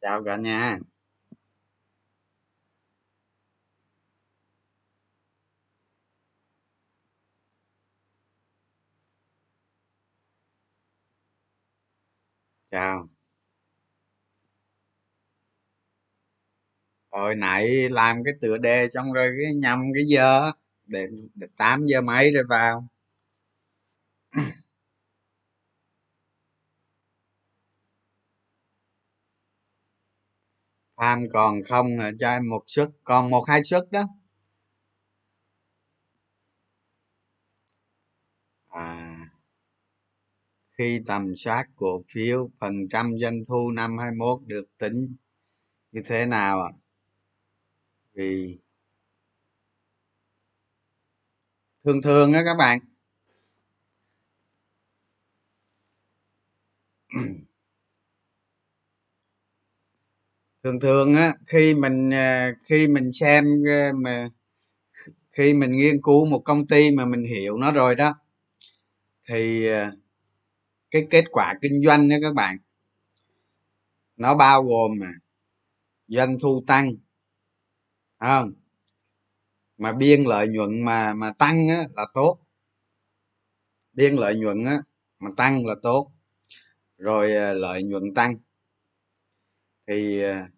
chào cả nhà. Chào. Hồi nãy làm cái tựa đề xong rồi cái nhầm cái giờ để, để 8 giờ mấy rồi vào. Farm còn không hả? Cho em một suất còn một hai suất đó. À khi tầm soát cổ phiếu, phần trăm doanh thu năm 21 được tính như thế nào ạ? Vì thường thường á các bạn. Thường thường á, khi mình à, khi mình xem à, mà khi mình nghiên cứu một công ty mà mình hiểu nó rồi đó, thì à, cái kết quả kinh doanh đó các bạn. Nó bao gồm mà doanh thu tăng không? Mà biên lợi nhuận mà mà tăng á, là tốt. Biên lợi nhuận á, mà tăng là tốt. Rồi à, lợi nhuận tăng. Thì à,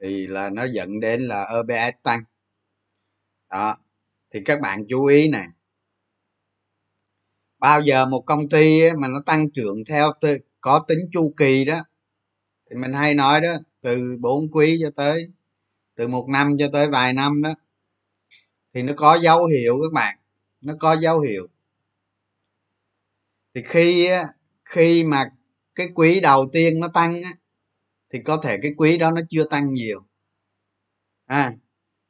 thì là nó dẫn đến là OBS tăng. Đó thì các bạn chú ý nè bao giờ một công ty mà nó tăng trưởng theo có tính chu kỳ đó thì mình hay nói đó từ bốn quý cho tới từ một năm cho tới vài năm đó thì nó có dấu hiệu các bạn nó có dấu hiệu. Thì khi khi mà cái quý đầu tiên nó tăng á, thì có thể cái quý đó nó chưa tăng nhiều. À,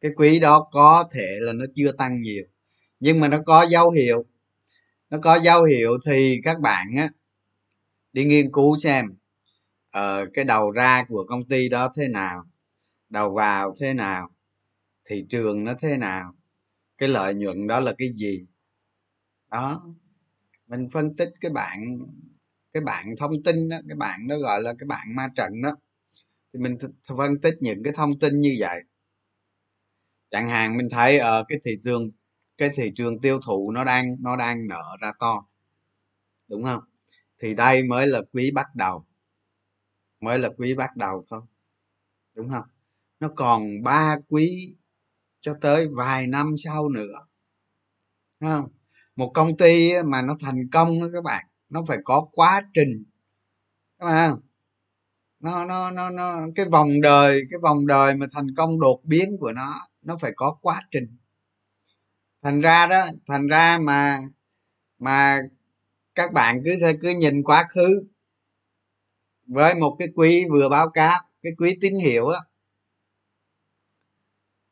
cái quý đó có thể là nó chưa tăng nhiều nhưng mà nó có dấu hiệu nó có dấu hiệu thì các bạn á đi nghiên cứu xem uh, cái đầu ra của công ty đó thế nào đầu vào thế nào thị trường nó thế nào cái lợi nhuận đó là cái gì. Đó mình phân tích cái bạn cái bạn thông tin đó cái bạn đó gọi là cái bạn ma trận đó. Thì mình phân tích những cái thông tin như vậy. Chẳng hạn mình thấy ở uh, cái thị trường cái thị trường tiêu thụ nó đang nó đang nở ra to. Đúng không? Thì đây mới là quý bắt đầu. Mới là quý bắt đầu thôi. Đúng không? Nó còn ba quý cho tới vài năm sau nữa. Đúng không? Một công ty mà nó thành công đó các bạn, nó phải có quá trình. Các bạn nó nó nó nó, cái vòng đời, cái vòng đời mà thành công đột biến của nó nó phải có quá trình thành ra đó, thành ra mà mà các bạn cứ cứ nhìn quá khứ với một cái quý vừa báo cáo, cái quý tín hiệu á,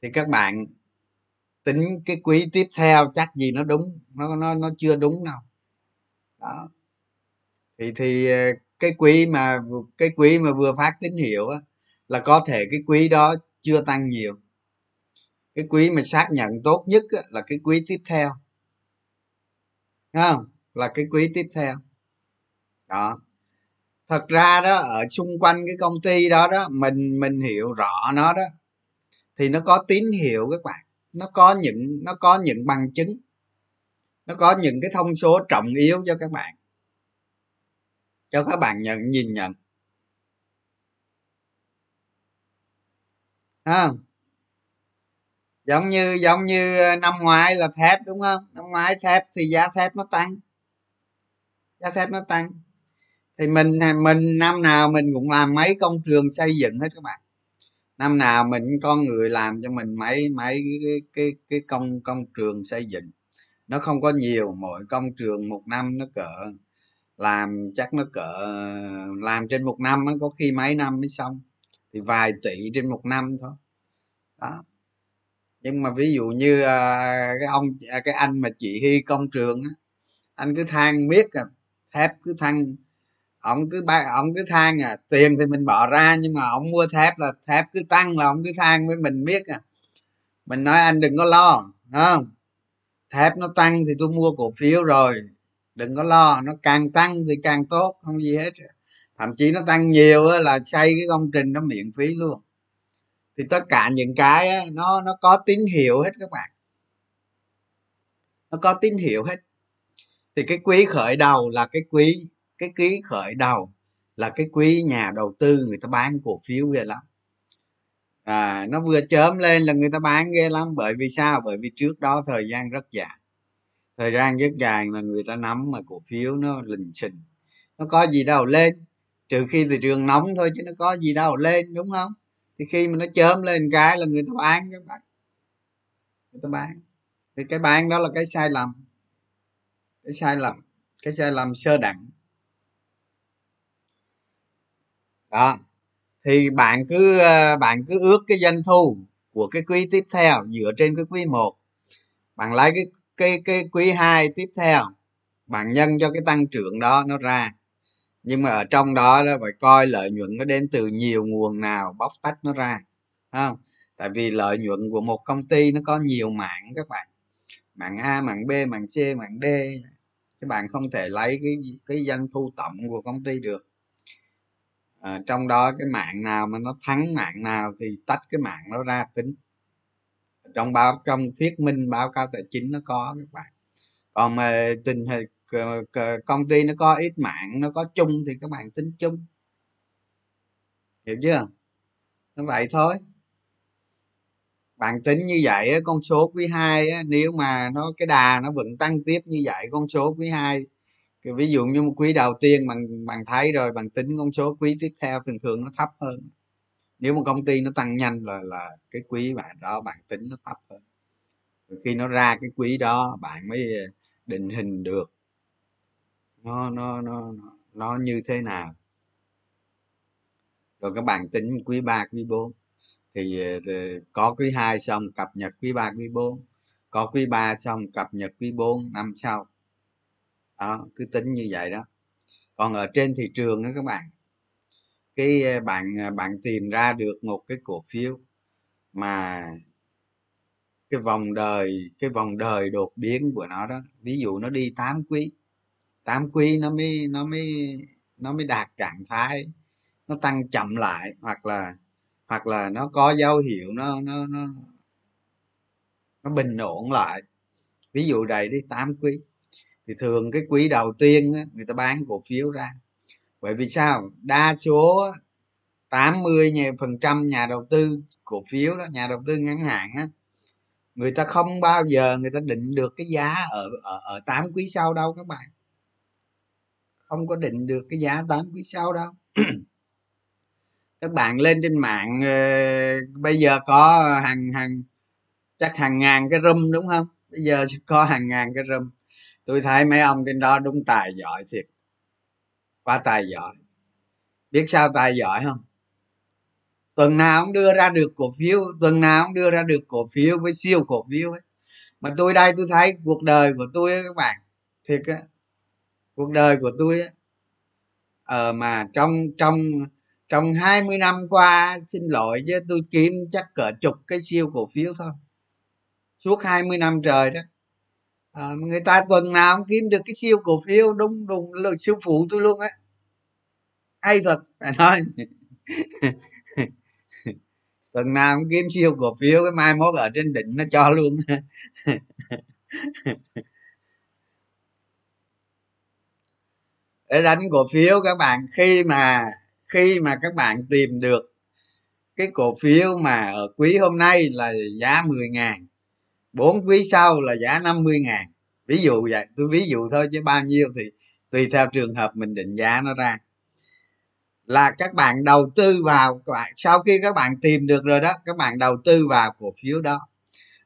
thì các bạn tính cái quý tiếp theo chắc gì nó đúng, nó nó nó chưa đúng đâu. Đó. Thì thì ờ, cái quý mà, cái quý mà vừa phát tín hiệu á là có thể cái quý đó chưa tăng nhiều cái quý mà xác nhận tốt nhất là cái quý tiếp theo. Đúng không? Là cái quý tiếp theo. Đó. Thật ra đó, ở xung quanh cái công ty đó đó, mình mình hiểu rõ nó đó, thì nó có tín hiệu các bạn. Nó có những, nó có những bằng chứng. Nó có những cái thông số trọng yếu cho các bạn. Cho các bạn nhận, nhìn nhận. Không? Giống như giống như ờ, năm ngoái là thép, đúng không? Năm ngoái thép thì giá thép nó tăng. Giá thép nó tăng. Thì mình à, mình, năm nào mình cũng làm mấy công trường xây dựng hết các bạn. Năm nào mình con người làm cho mình mấy mấy cái cái cái công công trường xây dựng. Nó không có nhiều, mỗi công trường một năm nó cỡ, làm chắc nó cỡ, làm trên một năm có khi mấy năm mới xong. Thì vài tỷ trên một năm thôi. Đó nhưng mà ví dụ như à, cái ông à, cái anh mà chị hy công trường á anh cứ than biết à thép cứ than ông cứ ba ông cứ than à tiền thì mình bỏ ra nhưng mà ông mua thép là thép cứ tăng là ông cứ than với mình biết à. Mình nói anh đừng có lo không? Thép nó tăng thì tôi mua cổ phiếu rồi đừng có lo nó càng tăng thì càng tốt không gì hết. Thậm chí nó tăng nhiều là xây cái công trình nó miễn phí luôn thì tất cả những cái á, nó nó có tín hiệu hết các bạn. Nó có tín hiệu hết. Thì cái quý khởi đầu là cái quý cái quý khởi đầu là cái quý nhà đầu tư người ta bán cổ phiếu ghê lắm. À, nó vừa chớm lên là người ta bán ghê lắm. Bởi vì sao? Bởi vì trước đó thời gian rất dài. Thời gian rất dài mà người ta nắm mà cổ phiếu nó lình xình. Nó có gì đâu lên. Trừ khi thị trường nóng thôi chứ nó có gì đâu lên đúng không? Thì khi mà nó chớm lên cái là người ta bán các bạn người ta bán. Thì cái bán đó là cái sai lầm. Cái sai lầm. Cái sai lầm sơ đẳng. Đó. Thì bạn cứ ờ, bạn cứ ước cái doanh thu của cái quý tiếp theo dựa trên cái quý một. Bạn lấy cái cái cái quý hai tiếp theo. Bạn nhân cho cái tăng trưởng đó nó ra nhưng mà ở trong đó đó phải coi lợi nhuận nó đến từ nhiều nguồn nào bóc tách nó ra không? Tại vì lợi nhuận của một công ty nó có nhiều mạng các bạn. Mạng a mạng b mạng c mạng d. Các bạn không thể lấy cái cái doanh thu tổng của công ty được. À, trong đó cái mạng nào mà nó thắng mạng nào thì tách cái mạng nó ra tính. Trong báo trong thuyết minh báo cáo tài chính nó có các bạn. Còn mà tình hình công ty nó có ít mạng, nó có chung thì các bạn tính chung. Hiểu chưa? Nó vậy thôi. Bạn tính như vậy con số quý 2 nếu mà nó, cái đà nó vẫn tăng tiếp như vậy, con số quý 2 ví dụ như một quý đầu tiên bạn bạn thấy rồi, bạn tính con số quý tiếp theo thường thường nó thấp hơn. Nếu một công ty nó tăng nhanh là là cái quý bạn đó, bạn tính nó thấp hơn. Khi nó ra cái quý đó, bạn mới ờ, định hình được nó nó nó nó như thế nào? Rồi các bạn tính quý 3 quý 4 thì, thì có quý 2 xong cập nhật quý 3 quý 4 có quý 3 xong cập nhật quý 4 năm sau. Đó cứ tính như vậy đó. Còn ở trên thị trường đó các bạn cái ờ, bạn ờ, bạn tìm ra được một cái cổ phiếu mà cái vòng đời cái vòng đời đột biến của nó đó ví dụ nó đi 8 quý tám quý nó mới nó mới nó mới đạt trạng thái nó tăng chậm lại hoặc là hoặc là nó có dấu hiệu nó nó nó nó bình ổn lại. Ví dụ đầy đi tám quý thì thường cái quý đầu tiên á, người ta bán cổ phiếu ra. Bởi vì sao? Đa số 80 phần trăm nhà đầu tư cổ phiếu đó nhà đầu tư ngắn hạn á người ta không bao giờ người ta định được cái giá ở ở ở tám quý sau đâu các bạn không có định được cái giá tám quý sau đâu các bạn lên trên mạng ờ, bây giờ có hàng hàng chắc hàng ngàn cái room đúng không? Bây giờ có hàng ngàn cái room. Tôi thấy mấy ông trên đó đúng tài giỏi thiệt. Quá tài giỏi. Biết sao tài giỏi không? Tuần nào cũng đưa ra được cổ phiếu tuần nào cũng đưa ra được cổ phiếu với siêu cổ phiếu ấy. Mà tôi đây tôi thấy cuộc đời của tôi ấy, các bạn thiệt á cuộc đời của tôi ờ mà trong trong trong 20 năm qua xin lỗi chứ tôi kiếm chắc cỡ chục cái siêu cổ phiếu thôi. Suốt 20 năm trời đó. À, người ta tuần nào cũng kiếm được cái siêu cổ phiếu đúng đúng là siêu phụ tôi luôn á. Hay thật phải nói. Tuần nào cũng kiếm siêu cổ phiếu cái mai mốt ở trên đỉnh nó cho luôn. để đánh cổ phiếu các bạn, khi mà khi mà các bạn tìm được cái cổ phiếu mà ở quý hôm nay là giá 10 ngàn, bốn quý sau là giá 50 ngàn. Ví dụ vậy, tôi ví dụ thôi chứ bao nhiêu thì tùy theo trường hợp mình định giá nó ra. Là các bạn đầu tư vào sau khi các bạn tìm được rồi đó, các bạn đầu tư vào cổ phiếu đó.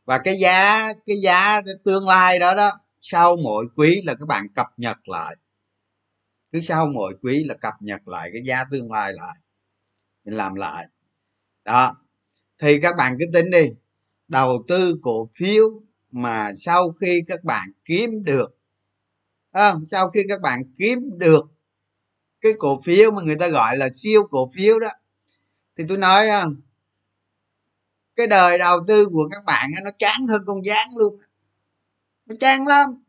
Và cái giá cái giá tương lai đó đó, sau mỗi quý là các bạn cập nhật lại cứ sau mỗi quý là cập nhật lại cái giá tương lai lại. Mình làm lại. Đó. Thì các bạn cứ tính đi. Đầu tư cổ phiếu mà sau khi các bạn kiếm được à, sau khi các bạn kiếm được cái cổ phiếu mà người ta gọi là siêu cổ phiếu đó thì tôi nói cái đời đầu tư của các bạn nó chán hơn con gián luôn. Nó chán lắm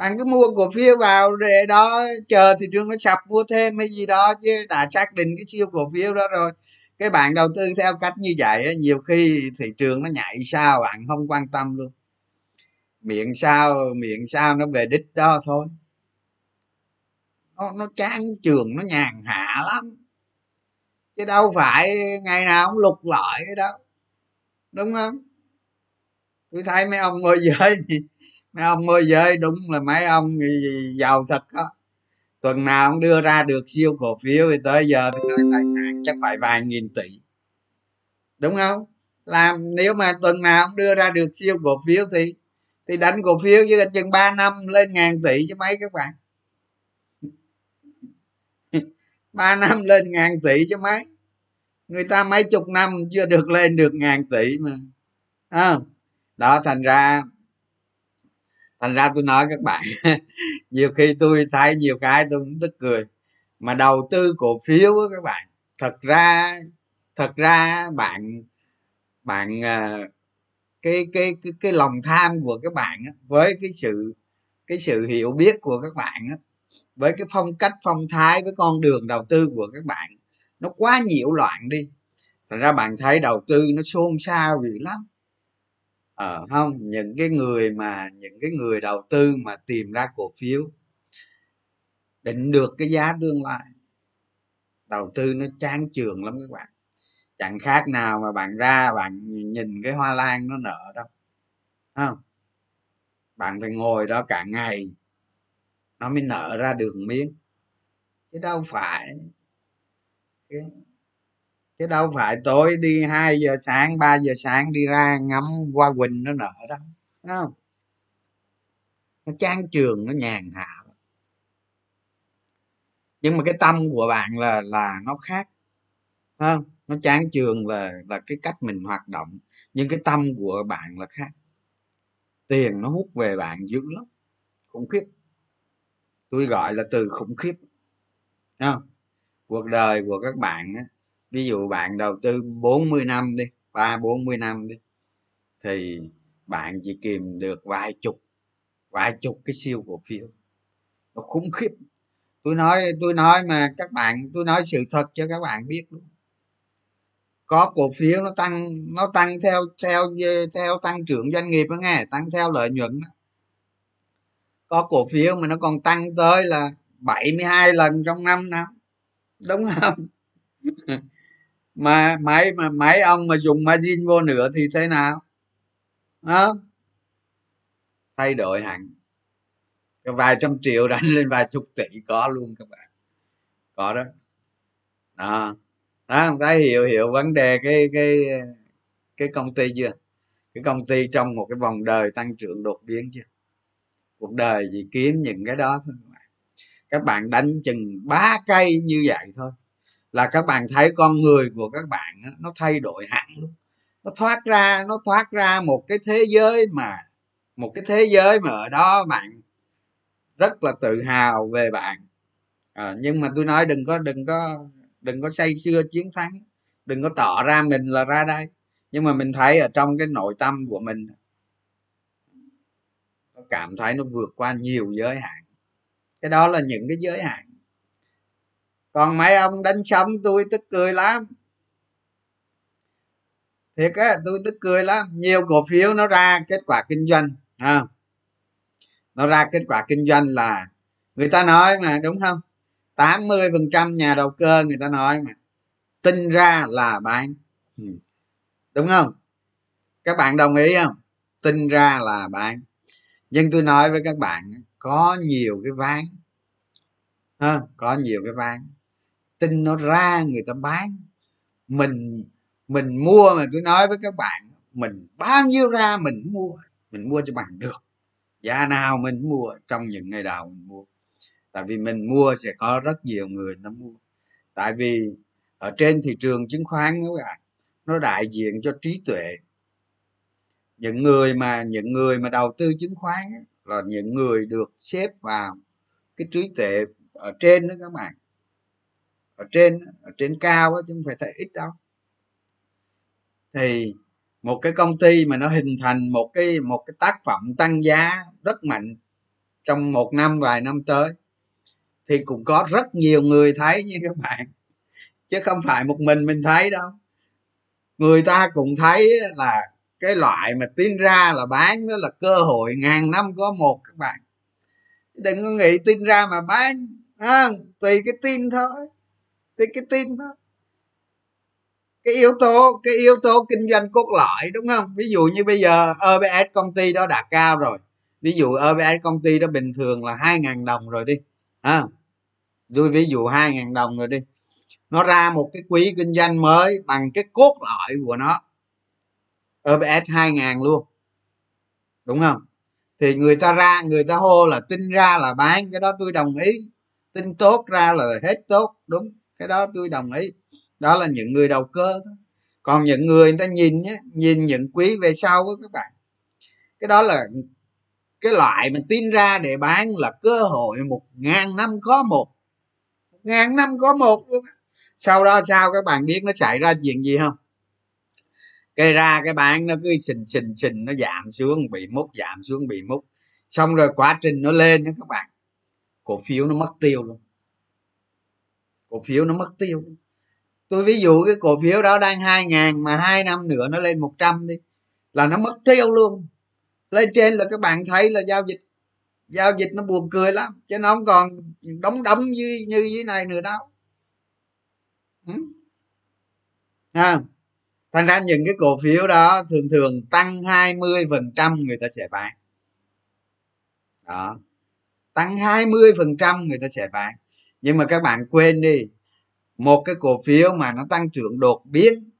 bạn cứ mua cổ phiếu vào để đó, chờ thị trường nó sập mua thêm hay gì đó chứ đã xác định cái siêu cổ phiếu đó rồi. Cái bạn đầu tư theo cách như vậy nhiều khi thị trường nó nhảy sao bạn không quan tâm luôn. Miệng sao miệng sao nó về đích đó thôi. Nó nó chán trường, nó nhàn hạ lắm. Chứ đâu phải ngày nào cũng lục lọi cái đó, đúng không? Tôi thấy mấy ông ngồi dưới mấy ông môi giới đúng là mấy ông giàu thật đó. Tuần nào cũng đưa ra được siêu cổ phiếu thì tới giờ tôi nói tài sản chắc phải vài nghìn tỷ. Đúng không? Làm nếu mà tuần nào cũng đưa ra được siêu cổ phiếu thì thì đánh cổ phiếu chứ chừng 3 năm lên ngàn tỷ chứ mấy các bạn. Ba năm lên ngàn tỷ chứ mấy. Người ta mấy chục năm chưa được lên được ngàn tỷ mà. À, đó thành ra thành ra tôi nói các bạn nhiều khi tôi thấy nhiều cái tôi cũng tức cười. Mà đầu tư cổ phiếu á các bạn thật ra thật ra bạn bạn ờ, cái cái cái cái lòng tham của các bạn á, với cái sự cái sự hiểu biết của các bạn á, với cái phong cách phong thái với con đường đầu tư của các bạn nó quá nhiễu loạn đi. Thành ra bạn thấy đầu tư nó xôn xao dữ lắm ờ không, những cái người mà, những cái người đầu tư mà tìm ra cổ phiếu, định được cái giá tương lai, đầu tư nó chán trường lắm các bạn. Chẳng khác nào mà bạn ra bạn nhìn cái hoa lan nó nở đâu không? Bạn phải ngồi đó cả ngày, nó mới nở ra đường miếng. Chứ đâu phải cái chứ đâu phải tối đi 2 giờ sáng 3 giờ sáng đi ra ngắm hoa quỳnh nó nở đâu không? Nó chán trường, nó nhàn hạ nhưng mà cái tâm của bạn là là nó khác không? Nó chán trường là là cái cách mình hoạt động, nhưng cái tâm của bạn là khác. Tiền nó hút về bạn dữ lắm, khủng khiếp. Tôi gọi là từ khủng khiếp không? Cuộc đời của các bạn á ví dụ bạn đầu tư 40 năm đi, ba, bốn mươi năm đi, thì bạn chỉ kìm được vài chục vài chục cái siêu cổ phiếu. Nó khủng khiếp. Tôi nói tôi nói mà các bạn, tôi nói sự thật cho các bạn biết luôn. Có cổ phiếu nó tăng nó tăng theo theo theo tăng trưởng doanh nghiệp đó nghe, tăng theo lợi nhuận đó. có cổ phiếu mà nó còn tăng tới là 72 lần trong năm năm đúng không? mà máy mà máy ông mà dùng margin vô nữa thì thế nào? Đó thay đổi hẳn. Vài trăm triệu đánh lên vài chục tỷ có luôn các bạn. Có đó. Đó. Đó thấy hiểu hiểu vấn đề cái cái cái công ty chưa? Cái công ty trong một cái vòng đời tăng trưởng đột biến chưa? Cuộc đời chỉ kiếm những cái đó thôi các bạn. Các bạn đánh chừng ba cây như vậy thôi là các bạn thấy con người của các bạn nó thay đổi hẳn luôn. Nó thoát ra nó thoát ra một cái thế giới mà một cái thế giới mà ở đó bạn rất là tự hào về bạn. À, nhưng mà tôi nói đừng có đừng có đừng có say xưa chiến thắng đừng có tỏ ra mình là ra đây. Nhưng mà mình thấy ở trong cái nội tâm của mình nó cảm thấy nó vượt qua nhiều giới hạn. Cái đó là những cái giới hạn còn mấy ông đánh sấm tôi tức cười lắm. Thiệt á tôi tức cười lắm. Nhiều cổ phiếu nó ra kết quả kinh doanh à, nó ra kết quả kinh doanh là người ta nói mà đúng không? 80 phần trăm nhà đầu cơ người ta nói mà. Tin ra là bán. Ừ. Đúng không? Các bạn đồng ý không? Tin ra là bán. Nhưng tôi nói với các bạn có nhiều cái ván. À, có nhiều cái ván tin nó ra người ta bán. Mình mình mua mà cứ nói với các bạn mình bao nhiêu ra mình mua mình mua cho bằng được. Giá nào mình mua trong những ngày đầu mình mua. Tại vì mình mua sẽ có rất nhiều người nó mua. Tại vì ở trên thị trường chứng khoán các bạn nó đại diện cho trí tuệ. Những người mà những người mà đầu tư chứng khoán ấy, là những người được xếp vào cái trí tuệ ở trên đó các bạn ở trên ở trên cao đó, chứ không phải thấy ít đâu. Thì một cái công ty mà nó hình thành một cái một cái tác phẩm tăng giá rất mạnh trong một năm vài năm tới thì cũng có rất nhiều người thấy như các bạn. Chứ không phải một mình mình thấy đâu. Người ta cũng thấy là cái loại mà tin ra là bán đó là cơ hội ngàn năm có một các bạn. Đừng có nghĩ tin ra mà bán à, tùy cái tin thôi thì cái tin đó cái yếu tố cái yếu tố kinh doanh cốt lõi đúng không? Ví dụ như bây giờ OBS công ty đó đã cao rồi. Ví dụ OBS công ty đó bình thường là hai ngàn đồng rồi đi à, tôi ví dụ hai ngàn đồng rồi đi. Nó ra một cái quý kinh doanh mới bằng cái cốt lõi của nó. OBS hai ngàn luôn đúng không? Thì người ta ra người ta hô là tin ra là bán cái đó tôi đồng ý. Tin tốt ra là hết tốt đúng cái đó tôi đồng ý. Đó là những người đầu cơ thôi. Còn những người người ta nhìn nhé nhìn những quý về sau đó các bạn. Cái đó là cái loại mình tin ra để bán là cơ hội một ngàn năm có một. Ngàn năm có một luôn sau đó sao các bạn biết nó xảy ra chuyện gì không? Cái ra cái bán nó cứ xình xình xình, nó giảm xuống, bị múc, giảm xuống, bị múc. Xong rồi quá trình nó lên đó các bạn. Cổ phiếu nó mất tiêu luôn cổ phiếu nó mất tiêu. Tôi ví dụ cái cổ phiếu đó đang hai ngàn mà hai năm nữa nó lên 100 đi là nó mất tiêu luôn. Lên trên là các bạn thấy là giao dịch giao dịch nó buồn cười lắm chứ nó không còn đóng đóng như như thế này nữa đâu. Ừ. à, thành ra những cái cổ phiếu đó thường thường tăng 20 phần trăm người ta sẽ bán. Đó. Tăng 20 phần trăm người ta sẽ bán nhưng mà các bạn quên đi một cái cổ phiếu mà nó tăng trưởng đột biến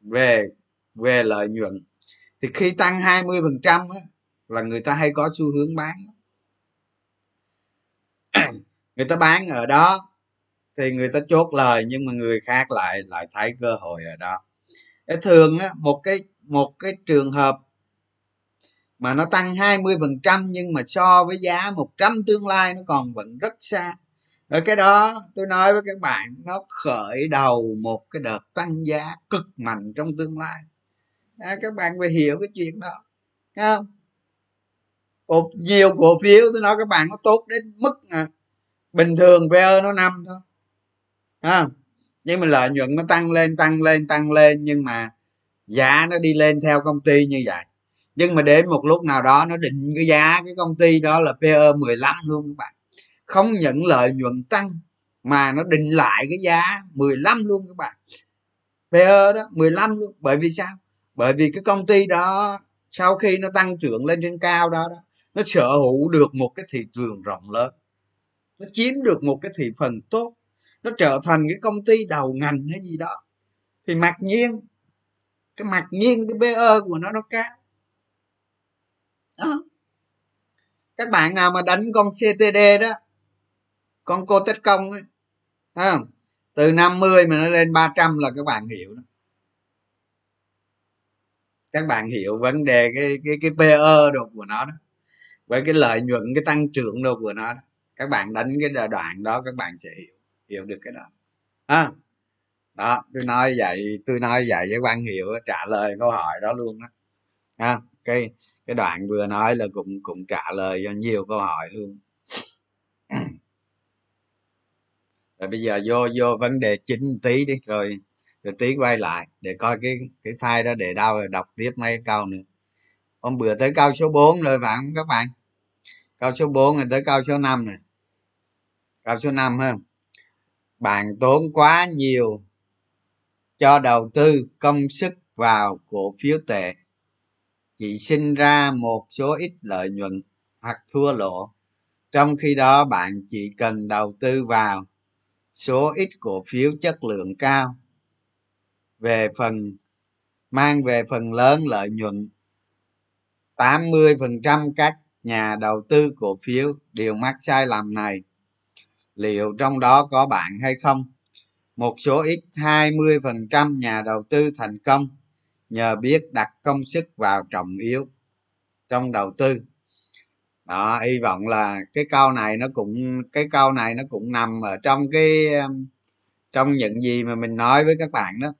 về về lợi nhuận thì khi tăng 20 phần trăm là người ta hay có xu hướng bán. Người ta bán ở đó thì người ta chốt lời nhưng mà người khác lại lại thấy cơ hội ở đó. Thường á, một cái một cái trường hợp mà nó tăng 20 phần trăm nhưng mà so với giá 100 tương lai nó còn vẫn rất xa ở cái đó tôi nói với các bạn nó khởi đầu một cái đợt tăng giá cực mạnh trong tương lai. À, các bạn phải hiểu cái chuyện đó Thấy không? Cổ, nhiều cổ phiếu tôi nói các bạn nó tốt đến mức à, bình thường PE nó năm thôi à, nhưng mà lợi nhuận nó tăng lên tăng lên tăng lên nhưng mà giá nó đi lên theo công ty như vậy. Nhưng mà đến một lúc nào đó nó định cái giá cái công ty đó là PE 15 luôn các bạn không nhận lợi nhuận tăng mà nó định lại cái giá 15 luôn các bạn. PE đó 15 luôn. Bởi vì sao? Bởi vì cái công ty đó sau khi nó tăng trưởng lên trên cao đó, đó nó sở hữu được một cái thị trường rộng lớn. Nó chiếm được một cái thị phần tốt. Nó trở thành cái công ty đầu ngành hay gì đó. Thì mặc nhiên cái mặc nhiên cái PE của nó nó cao. Đó. Các bạn nào mà đánh con CTD đó con cô tích công ấy thấy không? Từ 50 mà nó lên 300 là các bạn hiểu đó. Các bạn hiểu vấn đề cái cái cái PE đồ của nó đó. Với cái lợi nhuận cái tăng trưởng đồ của nó đó. các bạn đánh cái đoạn đó các bạn sẽ hiểu hiểu được cái đó. À, đó tôi nói vậy tôi nói vậy với quan hiệu trả lời câu hỏi đó luôn đó à, cái cái đoạn vừa nói là cũng cũng trả lời cho nhiều câu hỏi luôn rồi bây giờ vô vô vấn đề chính tí đi, rồi rồi tí quay lại để coi cái cái file đó để đâu, rồi đọc tiếp mấy câu nữa. Hôm bữa tới câu số 4 rồi bạn các bạn? Câu số 4 rồi tới câu số 5 này câu số 5 ha. Bạn tốn quá nhiều cho đầu tư công sức vào cổ phiếu tệ. Chỉ sinh ra một số ít lợi nhuận hoặc thua lỗ. Trong khi đó bạn chỉ cần đầu tư vào số ít cổ phiếu chất lượng cao. Về phần, mang về phần lớn lợi nhuận 80% các nhà đầu tư cổ phiếu đều mắc sai lầm này. Liệu trong đó có bạn hay không? Một số ít 20% nhà đầu tư thành công, nhờ biết đặt công sức vào trọng yếu trong đầu tư đó, hy vọng là cái câu này nó cũng, cái câu này nó cũng nằm ở trong cái um, trong những gì mà mình nói với các bạn đó.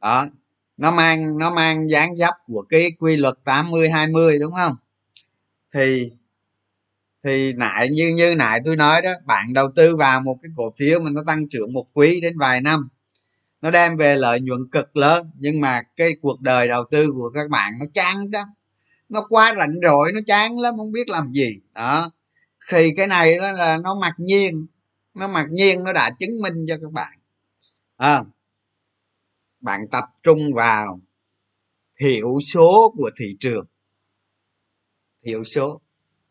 Đó, nó mang nó mang dáng dấp của cái quy luật 80 20 đúng không? Thì thì nãy, như như nãy tôi nói đó, bạn đầu tư vào một cái cổ phiếu mà nó tăng trưởng một quý đến vài năm, nó đem về lợi nhuận cực lớn, nhưng mà cái cuộc đời đầu tư của các bạn nó chán lắm nó quá rảnh rỗi nó chán lắm không biết làm gì. Đó. Thì cái này đó là nó mặc nhiên nó mặc nhiên nó đã chứng minh cho các bạn. À, bạn tập trung vào thiểu số của thị trường. Thiểu số.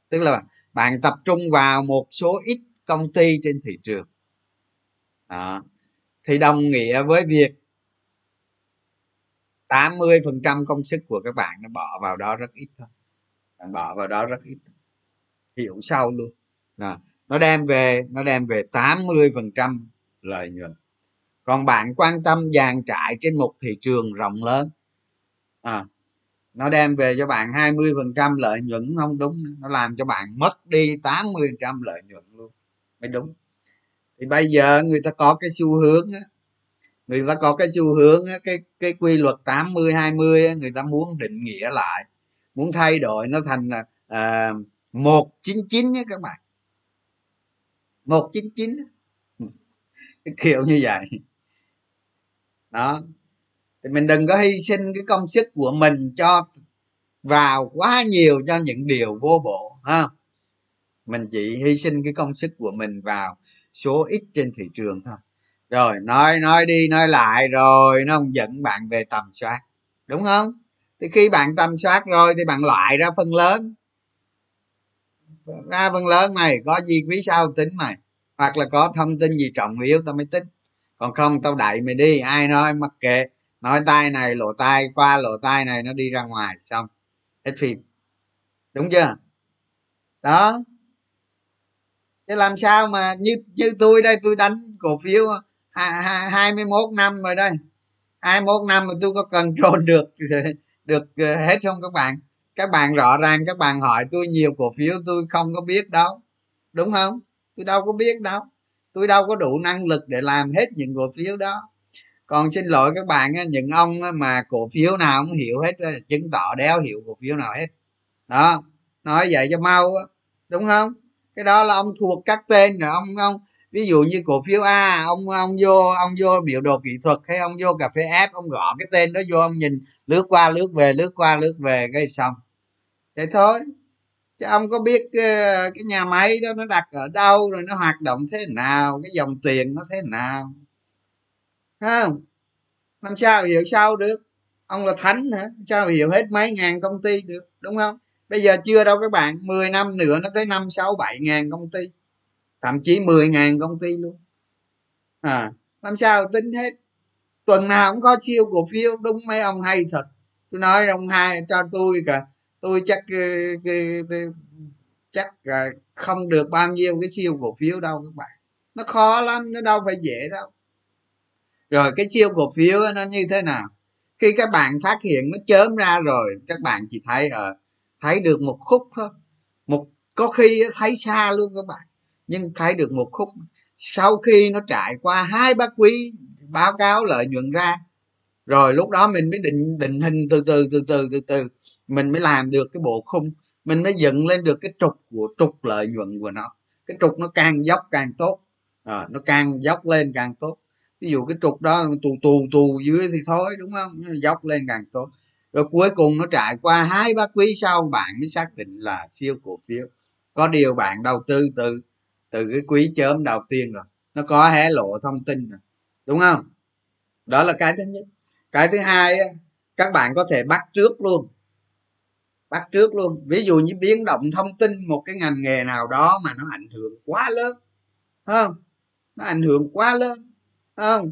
Tức là bạn tập trung vào một số ít công ty trên thị trường. Đó. thì đồng nghĩa với việc 80% công sức của các bạn nó bỏ vào đó rất ít thôi. Bạn bỏ vào đó rất ít. Hiểu sâu luôn. Đó. nó đem về nó đem về 80% lợi nhuận. Còn bạn quan tâm dàn trải trên một thị trường rộng lớn. À, nó đem về cho bạn 20 phần trăm lợi nhuận không đúng. Nó làm cho bạn mất đi 80 phần trăm lợi nhuận luôn. Mới đúng. Thì bây giờ người ta có cái xu hướng á người ta có cái xu hướng cái cái quy luật 80 20 người ta muốn định nghĩa lại muốn thay đổi nó thành là à, 199 nhé các bạn. 199 cái kiểu như vậy. Đó. Thì mình đừng có hy sinh cái công sức của mình cho vào quá nhiều cho những điều vô bổ ha. Mình chỉ hy sinh cái công sức của mình vào số ít trên thị trường thôi rồi, nói nói đi, nói lại rồi, nó không dẫn bạn về tầm soát. Đúng không? Thì khi bạn tầm soát rồi thì bạn loại ra phần lớn. Ra phần lớn mày, có gì quý sao tính mày? Hoặc là có thông tin gì trọng yếu tao mới tính. Còn không, tao đẩy mày đi. Ai nói, mặc kệ. Nói tay này, lộ tay qua, lộ tay này, nó đi ra ngoài, xong. Hết phim. Đúng chưa? Đó. Chứ làm sao mà như như tôi đây, tôi đánh cổ phiếu 21 năm rồi đây. 21 năm mà tôi có cần được được ờ, hết không các bạn? Các bạn rõ ràng, các bạn hỏi tôi nhiều cổ phiếu tôi không có biết đâu. Đúng không? Tôi đâu có biết đâu. Tôi đâu có đủ năng lực để làm hết những cổ phiếu đó. Còn xin lỗi các bạn những ông mà cổ phiếu nào cũng hiểu hết chứng tỏ đéo hiểu cổ phiếu nào hết. Đó, nói vậy cho mau đúng không? Cái đó là ông thuộc các tên rồi, ông ông ví dụ như cổ phiếu a ông ông vô ông vô biểu đồ kỹ thuật hay ông vô cà phê F ông gõ cái tên đó vô ông nhìn lướt qua lướt về lướt qua lướt về cái xong. Thế thôi. Chứ ông có biết cái, cái nhà máy đó nó đặt ở đâu rồi nó hoạt động thế nào cái dòng tiền nó thế nào? Không? Làm sao hiểu sao được? Ông là thánh hả? Sao hiểu hết mấy ngàn công ty được đúng không? Bây giờ chưa đâu các bạn 10 năm nữa nó tới năm sáu bảy ngàn công ty thậm chí 10 ngàn công ty luôn. À làm sao tính hết? Tuần nào cũng có siêu cổ phiếu, đúng mấy ông hay thật. Tôi nói ông hai cho tôi cả tôi chắc ờ, chắc ờ, không được bao nhiêu cái siêu cổ phiếu đâu các bạn. Nó khó lắm, nó đâu phải dễ đâu. Rồi cái siêu cổ phiếu nó như thế nào? Khi các bạn phát hiện nó chớm ra rồi, các bạn chỉ thấy ở thấy được một khúc thôi. Một, có khi thấy xa luôn các bạn nhưng thấy được một khúc sau khi nó trải qua hai ba quý báo cáo lợi nhuận ra rồi lúc đó mình mới định định hình từ từ từ từ từ từ mình mới làm được cái bộ khung mình mới dựng lên được cái trục của trục lợi nhuận của nó. Cái trục nó càng dốc càng tốt à, nó càng dốc lên càng tốt. Ví dụ cái trục đó tù tù tù dưới thì thôi đúng không? Dốc lên càng tốt. Rồi cuối cùng nó trải qua hai ba quý sau bạn mới xác định là siêu cổ phiếu. Có điều bạn đầu tư từ từ cái quý chớm đầu tiên rồi, nó có hé lộ thông tin rồi, đúng không? Đó là cái thứ nhất. Cái thứ hai các bạn có thể bắt trước luôn. Bắt trước luôn. Ví dụ như biến động thông tin một cái ngành nghề nào đó mà nó ảnh hưởng quá lớn không? Nó ảnh hưởng quá lớn không?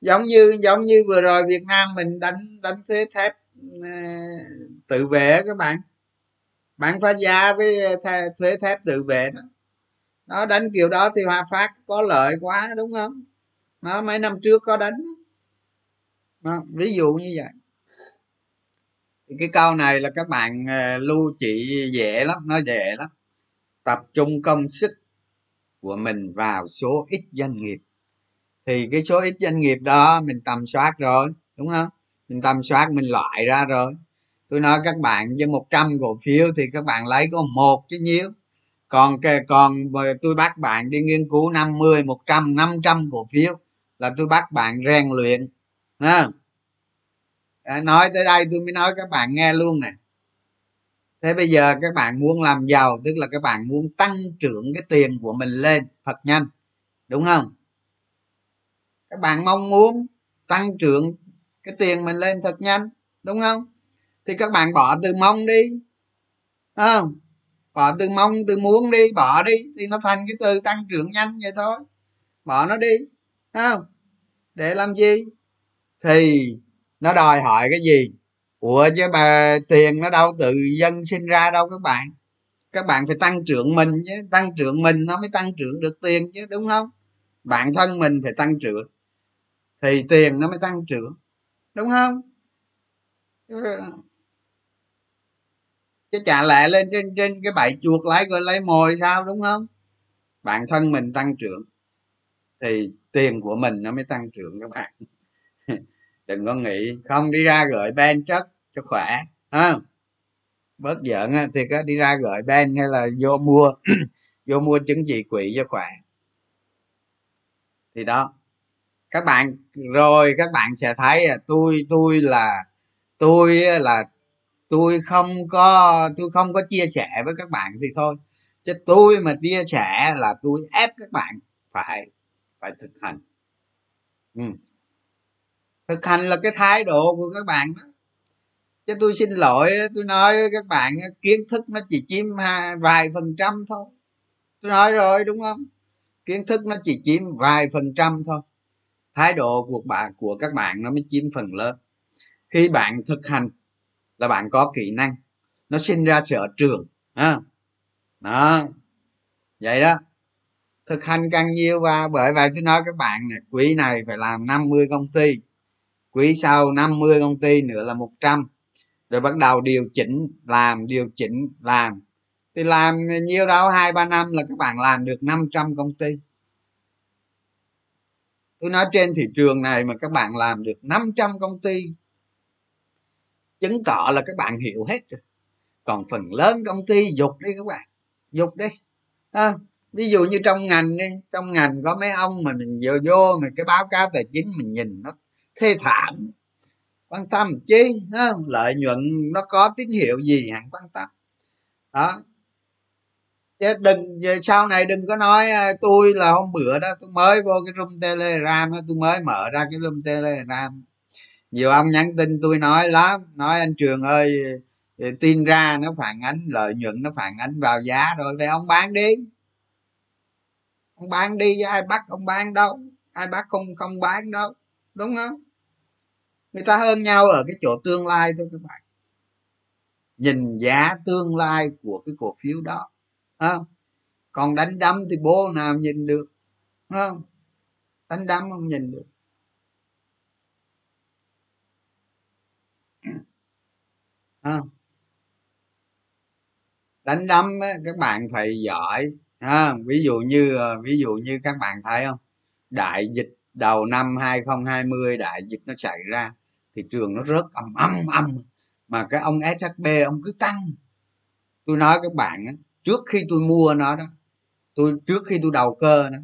Giống như giống như vừa rồi việt nam mình đánh đánh thuế thép ờ, tự vệ các bạn. Bạn phá giá với ờ, thuế thép tự vệ đó nó đánh kiểu đó thì hòa phát có lợi quá đúng không? Nó mấy năm trước có đánh. Đó, ví dụ như vậy. Thì cái câu này là các bạn ờ, lưu trị dễ lắm nó dễ lắm. Tập trung công sức của mình vào số ít doanh nghiệp. Thì cái số ít doanh nghiệp đó mình tầm soát rồi đúng không? Mình tầm soát mình loại ra rồi. Tôi nói các bạn với 100 cổ phiếu thì các bạn lấy có một chứ nhiêu? Còn còn tôi bắt bạn đi nghiên cứu 50 100 500 cổ phiếu là tôi bắt bạn rèn luyện, ha. À, nói tới đây tôi mới nói các bạn nghe luôn nè. Thế bây giờ các bạn muốn làm giàu, tức là các bạn muốn tăng trưởng cái tiền của mình lên, thật nhanh, đúng không? Các bạn mong muốn tăng trưởng cái tiền mình lên thật nhanh, đúng không? Thì các bạn bỏ từ mong đi, đúng không? Bỏ từ mong từ muốn đi, bỏ đi, thì nó thành cái từ tăng trưởng nhanh vậy thôi. Bỏ nó đi không? Để làm gì? Thì nó đòi hỏi cái gì? Ủa chứ bà, tiền nó đâu tự dân sinh ra đâu các bạn. Các bạn phải tăng trưởng mình chứ, tăng trưởng mình nó mới tăng trưởng được tiền chứ, đúng không? Bản thân mình phải tăng trưởng, thì tiền nó mới tăng trưởng, đúng không? Ờ, chứ chà lẽ lên trên trên cái bãi chuột lấy rồi lấy mồi sao đúng không? Bản thân mình tăng trưởng thì tiền của mình nó mới tăng trưởng các bạn. Đừng có nghĩ không đi ra gửi ben chất cho khỏe ha? Bớt giận thì có đi ra gửi ben hay là vô mua vô mua chứng chỉ quỹ cho khỏe. Thì đó các bạn rồi các bạn sẽ thấy à, tôi tôi là tôi là tôi không có, tôi không có chia sẻ với các bạn thì thôi. Chứ tôi mà chia sẻ là tôi ép các bạn phải phải thực hành. Ừ. thực hành là cái thái độ của các bạn đó. Chứ tôi xin lỗi, tôi nói với các bạn, kiến thức nó chỉ chiếm vài phần trăm thôi. Tôi nói rồi, đúng không? Kiến thức nó chỉ chiếm vài phần trăm thôi. Thái độ của bạn của các bạn nó mới chiếm phần lớn. Khi bạn thực hành là bạn có kỹ năng. Nó sinh ra sở trường, ha? Đó. Vậy đó. Thực hành càng nhiều và bởi vậy tôi nói các bạn này, quý này phải làm 50 công ty. Quý sau 50 công ty nữa là 100 rồi bắt đầu điều chỉnh, làm, điều chỉnh, làm. Thì làm nhiều đâu hai ba năm là các bạn làm được 500 công ty. Tôi nói trên thị trường này mà các bạn làm được 500 công ty chứng tỏ là các bạn hiểu hết rồi. Còn phần lớn công ty dục đi các bạn dục đi. À, ví dụ như trong ngành đi trong ngành có mấy ông mà mình vừa vô mà cái báo cáo tài chính mình nhìn nó thê thảm. Quan tâm chi không? lợi nhuận nó có tín hiệu gì hẳn quan tâm. Đó. Chứ đừng sau này đừng có nói à, tôi là hôm bữa đó tôi mới vô cái room telegram tôi mới mở ra cái room telegram nhiều ông nhắn tin tôi nói, lắm, nói anh trường ơi tin ra nó phản ánh, lợi nhuận nó phản ánh vào giá rồi, vậy ông bán đi. Ông bán đi, ai bắt ông bán đâu, ai bắt không không bán đâu, đúng không? Người ta hơn nhau ở cái chỗ tương lai thôi các bạn. Nhìn giá tương lai của cái cổ phiếu đó không? Còn đánh đấm thì bố nào nhìn được không? Đánh đấm không nhìn được. Không đánh đấm các bạn phải giỏi, ha. Ví dụ như ờ, ví dụ như các bạn thấy không? Đại dịch đầu năm 2020 đại dịch nó xảy ra thị trường nó rớt âm âm âm mà cái ông shb ông cứ tăng tôi nói các bạn á, trước khi tôi mua nó đó, tôi, trước khi tôi đầu cơ nó,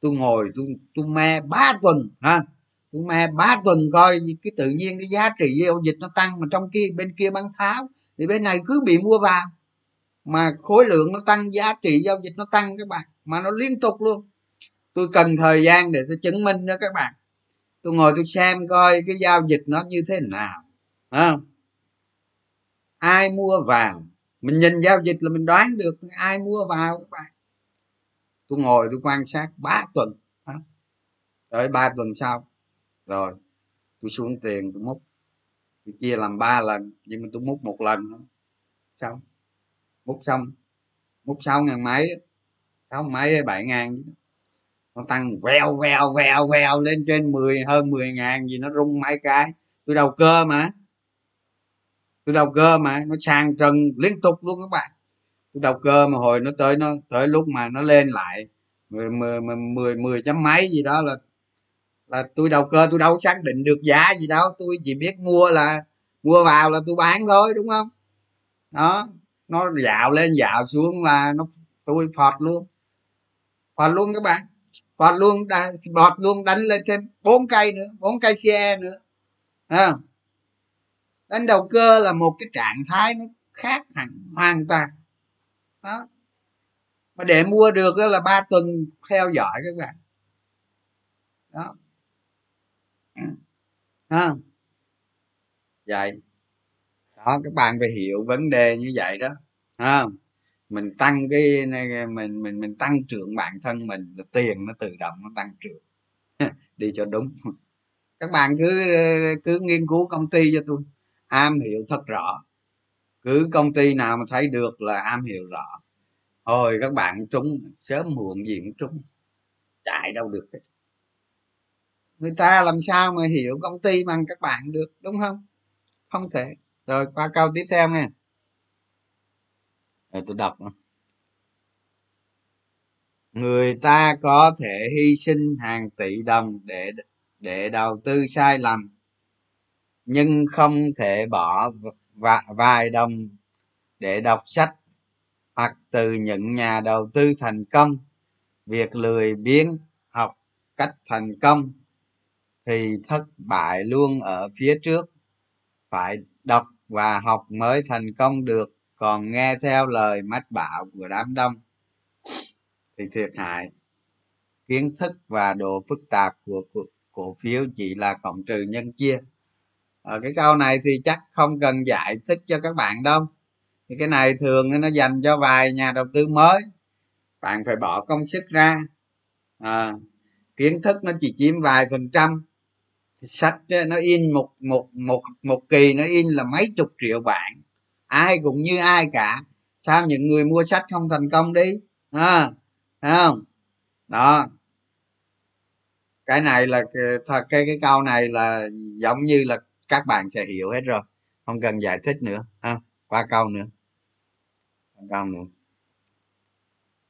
tôi ngồi, tôi tôi me ba tuần, ha cũng me ba tuần coi cái tự nhiên cái giá trị giao dịch nó tăng, mà trong kia, bên kia bán tháo. Thì bên này cứ bị mua vào. Mà khối lượng nó tăng, giá trị giao dịch nó tăng các bạn. Mà nó liên tục luôn. Tôi cần thời gian để tôi chứng minh đó các bạn. Tôi ngồi tôi xem coi cái giao dịch nó như thế nào. Không? Ai mua vào? Mình nhìn giao dịch là mình đoán được ai mua vào các bạn. Tôi ngồi tôi quan sát ba tuần. Tới ba tuần sau rồi, tôi xuống tiền tôi múc. Tôi chia làm ba lần, nhưng mà tôi múc một lần nữa xong, múc xong, múc sáu ngàn mấy sáu mấy bảy ngàn nó tăng vèo vèo vèo vèo lên trên 10 hơn 10 ngàn gì nó rung mấy cái. Tôi đầu cơ mà. Tôi đầu cơ mà, nó sang trần liên tục luôn các bạn. Tôi đầu cơ mà hồi nó tới nó, tới lúc mà nó lên lại mười mười mười mười chấm mấy gì đó là là tôi đầu cơ tôi đâu xác định được giá gì đâu tôi chỉ biết mua là mua vào là tôi bán thôi đúng không? Đó nó dạo lên dạo xuống là nó tôi phọt luôn. Phọt luôn các bạn. Phọt luôn bọt luôn đánh lên thêm bốn cây nữa bốn cây xe nữa. À, đánh đầu cơ là một cái trạng thái nó khác hẳn hoàn toàn. Đó. Mà để mua được đó là ba tuần theo dõi các bạn. Đó à. vậy. Đó, các bạn phải hiểu vấn đề như vậy đó. À. mình tăng cái mình mình mình tăng trưởng bản thân mình, là tiền nó tự động nó tăng trưởng. Đi cho đúng. Các bạn cứ cứ nghiên cứu công ty cho tôi. Am hiểu thật rõ. Cứ công ty nào mà thấy được là am hiểu rõ. Thôi các bạn trúng, sớm muộn gì cũng trúng. Chạy đâu được hết người ta làm sao mà hiểu công ty bằng các bạn được, đúng không? Không thể. Rồi, qua câu tiếp theo nha. Rồi, tôi đọc người ta có thể hy sinh hàng tỷ đồng để để đầu tư sai lầm, nhưng không thể bỏ vài đồng để đọc sách hoặc từ những nhà đầu tư thành công. Việc lười biếng học cách thành công thì thất bại luôn ở phía trước. Phải đọc và học mới thành công được còn nghe theo lời mách bảo của đám đông. Thì thiệt hại. Kiến thức và độ phức tạp của cổ phiếu chỉ là cộng trừ nhân chia. Ở cái câu này thì chắc không cần giải thích cho các bạn đâu. Thì cái này thường nó dành cho vài nhà đầu tư mới. Bạn phải bỏ công sức ra. À, kiến thức nó chỉ chiếm vài phần trăm sách nó in một một một một kỳ nó in là mấy chục triệu bản. Ai cũng như ai cả. Sao những người mua sách không thành công đi? À, thấy không? Đó. Cái này là thật cái cái câu này là giống như là các bạn sẽ hiểu hết rồi. Không cần giải thích nữa. Ha qua câu nữa. Qua câu nữa.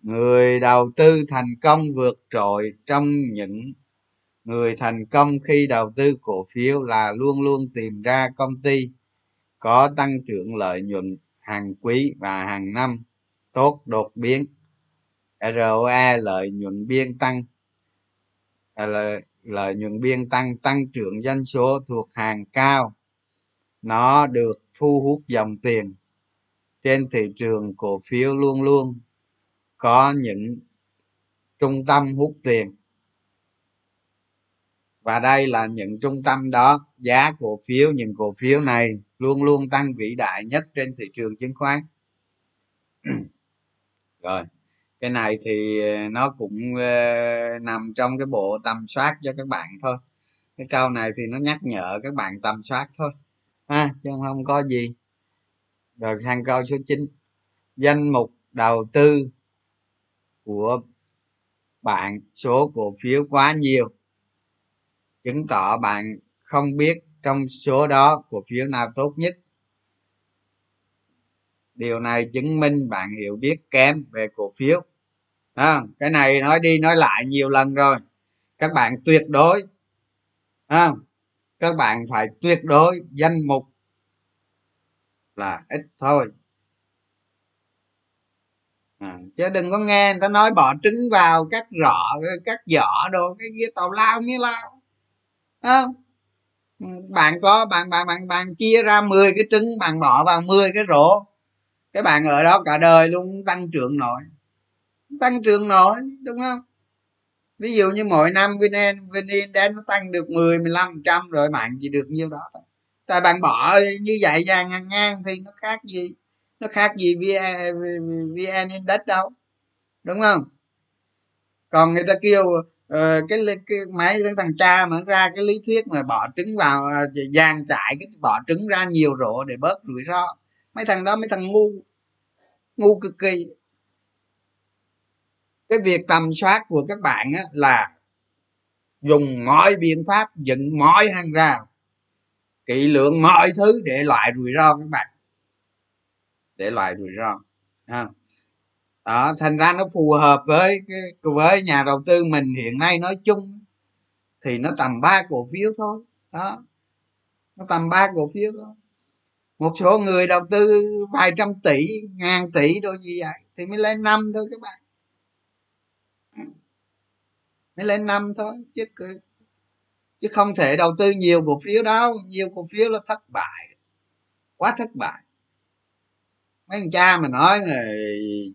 Người đầu tư thành công vượt trội trong những người thành công khi đầu tư cổ phiếu là luôn luôn tìm ra công ty có tăng trưởng lợi nhuận hàng quý và hàng năm tốt đột biến. ROE lợi nhuận biên tăng à, lợi, lợi nhuận biên tăng tăng trưởng doanh số thuộc hàng cao. Nó được thu hút dòng tiền. Trên thị trường cổ phiếu luôn luôn có những trung tâm hút tiền và đây là những trung tâm đó giá cổ phiếu những cổ phiếu này luôn luôn tăng vĩ đại nhất trên thị trường chứng khoán. Rồi cái này thì ờ, nó cũng uh, nằm trong cái bộ tầm soát cho các bạn thôi. Cái câu này thì nó nhắc nhở các bạn tầm soát thôi. Ha chứ không có gì. Rồi sang câu số 9 danh mục đầu tư của bạn số cổ phiếu quá nhiều chứng tỏ bạn không biết trong số đó cổ phiếu nào tốt nhất. Điều này chứng minh bạn hiểu biết kém về cổ phiếu. À, cái này nói đi nói lại nhiều lần rồi. Các bạn tuyệt đối à, các bạn phải tuyệt đối danh mục là ít thôi. À, chứ đừng có nghe người ta nói bỏ trứng vào các rọ các giỏ đồ cái kia tàu lao như lao không? Ừ, bạn có bạn bạn bạn bạn chia ra 10 cái trứng bạn bỏ vào 10 cái rổ. Cái bạn ở đó cả đời luôn tăng trưởng nổi. Tăng trưởng nổi đúng không? Ví dụ như mỗi năm vn vn nó tăng được 10 15 trăm rồi bạn chỉ được nhiêu đó thôi. Tại bạn bỏ như vậy ra ngang ngang thì nó khác gì nó khác gì vn, VN index đâu đúng không? Còn người ta kêu Ờ, cái, cái máy thằng cha mà ra cái lý thuyết mà bỏ trứng vào à, dàn trại cái bỏ trứng ra nhiều rổ để bớt rủi ro. Mấy thằng đó mấy thằng ngu ngu cực kỳ. Cái việc tầm soát của các bạn á, là dùng mọi biện pháp dựng mọi hàng rào kỹ lượng mọi thứ để loại rủi ro các bạn. Để loại rủi ro à đó, thành ra nó phù hợp với với nhà đầu tư mình hiện nay nói chung thì nó tầm ba cổ phiếu thôi. Đó, nó tầm ba cổ phiếu thôi. Một số người đầu tư vài trăm tỷ, ngàn tỷ đôi gì vậy thì mới lên năm thôi các bạn. Mới lên năm thôi, chứ chứ không thể đầu tư nhiều cổ phiếu đâu. Nhiều cổ phiếu là thất bại, quá thất bại mấy thằng cha mà nói là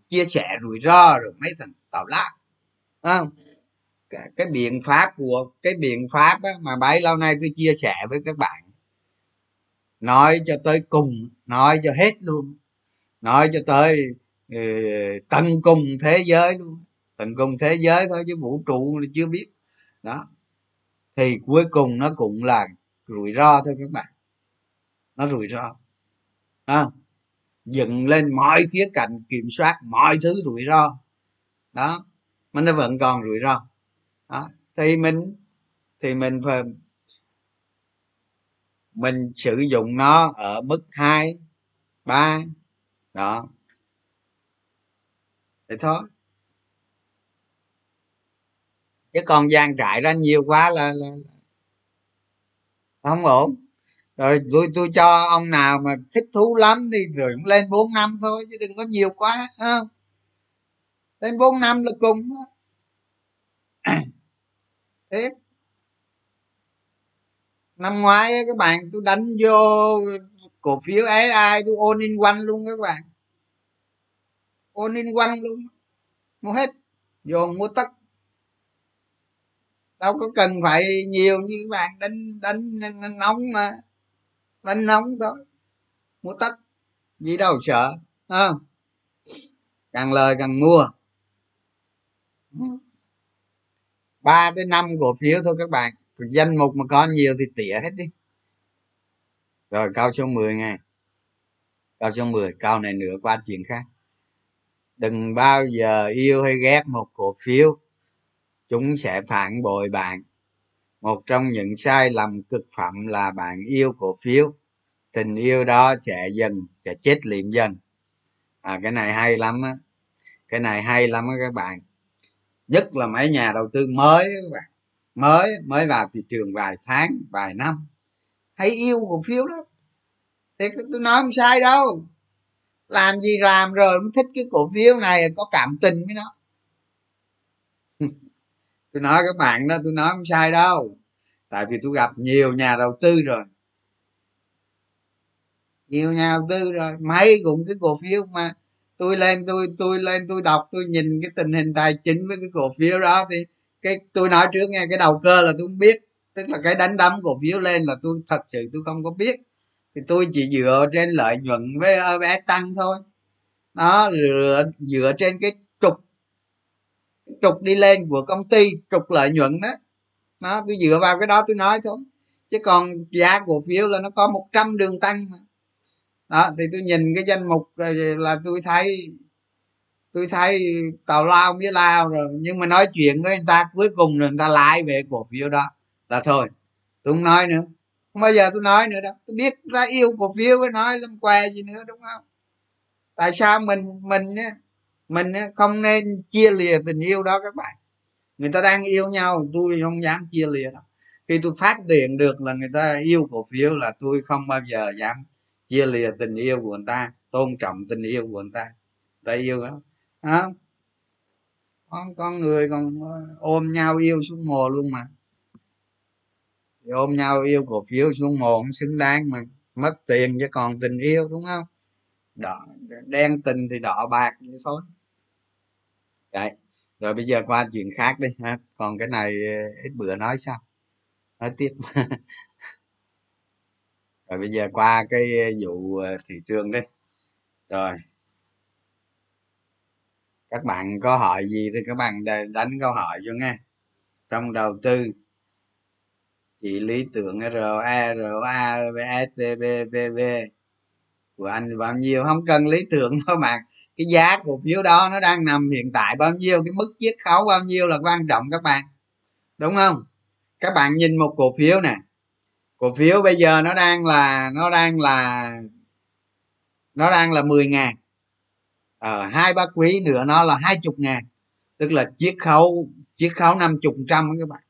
chia sẻ rủi ro rồi mấy thằng tào lá không? Cái, cái biện pháp của cái biện pháp á, mà bấy lâu nay tôi chia sẻ với các bạn. Nói cho tới cùng nói cho hết luôn. Nói cho tới ừ, tận cùng thế giới luôn. Tận cùng thế giới thôi chứ vũ trụ chưa biết. Đó. Thì cuối cùng nó cũng là rủi ro thôi các bạn. Nó rủi ro. À, dựng lên mọi khía cạnh kiểm soát mọi thứ rủi ro. Đó mà nó vẫn còn rủi ro. Đó thì mình thì mình phải mình sử dụng nó ở mức hai ba đó. Thì thôi. Chứ còn gian trải ra nhiều quá là, là, là không ổn rồi tôi tôi cho ông nào mà thích thú lắm đi rồi cũng lên bốn năm thôi chứ đừng có nhiều quá không? Lên bốn năm là cùng thế. Năm ngoái các bạn tôi đánh vô cổ phiếu ấy ai tôi ôn in quanh luôn các bạn. Ôn in quanh luôn. Mua hết. Dồn mua tất. Đâu có cần phải nhiều như các bạn đánh đánh, đánh nóng mà đánh nóng thôi mua tắt. Gì đâu sợ à, càng lời càng mua ba tới năm cổ phiếu thôi các bạn. Danh mục mà có nhiều thì tỉa hết đi. Rồi cao số 10 nghe. Cao số 10 cao này nữa qua chuyện khác. Đừng bao giờ yêu hay ghét một cổ phiếu. Chúng sẽ phản bội bạn một trong những sai lầm cực phẩm là bạn yêu cổ phiếu. Tình yêu đó sẽ dần, sẽ chết liệm dần. À cái này hay lắm á. Cái này hay lắm á các bạn. Nhất là mấy nhà đầu tư mới các bạn. Mới mới vào thị trường vài tháng, vài năm. Hay yêu cổ phiếu lắm. Thì tôi nói không sai đâu. Làm gì làm rồi cũng thích cái cổ phiếu này, có cảm tình với nó tôi nói các bạn đó, tôi nói không sai đâu. Tại vì tôi gặp nhiều nhà đầu tư rồi. Nhiều nhà đầu tư rồi. Mấy cũng cái cổ phiếu mà tôi lên, tôi tôi lên, tôi đọc, tôi nhìn cái tình hình tài chính với cái cổ phiếu đó thì cái, tôi nói trước nghe, cái đầu cơ là tôi không biết. Tức là cái đánh đấm cổ phiếu lên là tôi, thật sự tôi không có biết. Thì tôi chỉ dựa trên lợi nhuận với bé tăng thôi. Đó dựa dựa trên cái trục đi lên của công ty, trục lợi nhuận đó. Nó tôi dựa vào cái đó tôi nói thôi. Chứ còn giá cổ phiếu là nó có 100 đường tăng mà. Đó, thì tôi nhìn cái danh mục là tôi thấy tôi thấy tào lao với lao rồi. Nhưng mà nói chuyện với người ta, cuối cùng rồi người ta lại về cổ phiếu đó là thôi. Tôi không nói nữa. Không bao giờ tôi nói nữa đâu. Tôi biết ta yêu cổ phiếu với nói lâm què gì nữa, đúng không? Tại sao mình mình mình không nên chia lìa tình yêu đó các bạn. Người ta đang yêu nhau, tôi không dám chia lìa đâu. Khi tôi phát điện được là người ta yêu cổ phiếu là tôi không bao giờ dám chia lìa tình yêu của người ta, tôn trọng tình yêu của người ta. Ta yêu đó. Không con con người còn ờ, ôm nhau yêu xuống mồ luôn mà. Thì ôm nhau yêu cổ phiếu xuống mồ không xứng đáng mà mất tiền chứ còn tình yêu, đúng không? Đỏ, đen tình thì đỏ bạc vậy thôi đấy. Rồi bây giờ qua chuyện khác đi ha. Còn cái này ờ, ít bữa nói sao nói tiếp. Rồi bây giờ qua cái ờ, vụ ờ, thị trường đi. Rồi. Các bạn có hỏi gì thì các bạn đánh câu hỏi cho nghe. Trong đầu tư chỉ lý tưởng RE, ROA, VSTB, VV của anh bao nhiêu? Không cần lý tưởng đâu bạn cái giá cổ phiếu đó nó đang nằm hiện tại bao nhiêu, cái mức chiết khấu bao nhiêu là quan trọng các bạn. Đúng không? Các bạn nhìn một cổ phiếu nè. Cổ phiếu bây giờ nó đang là, nó đang là, nó đang là 10 ngàn. Ờ hai ba quý nữa nó là hai chục ngàn. Tức là chiết khấu chiết khấu năm chục trăm các bạn.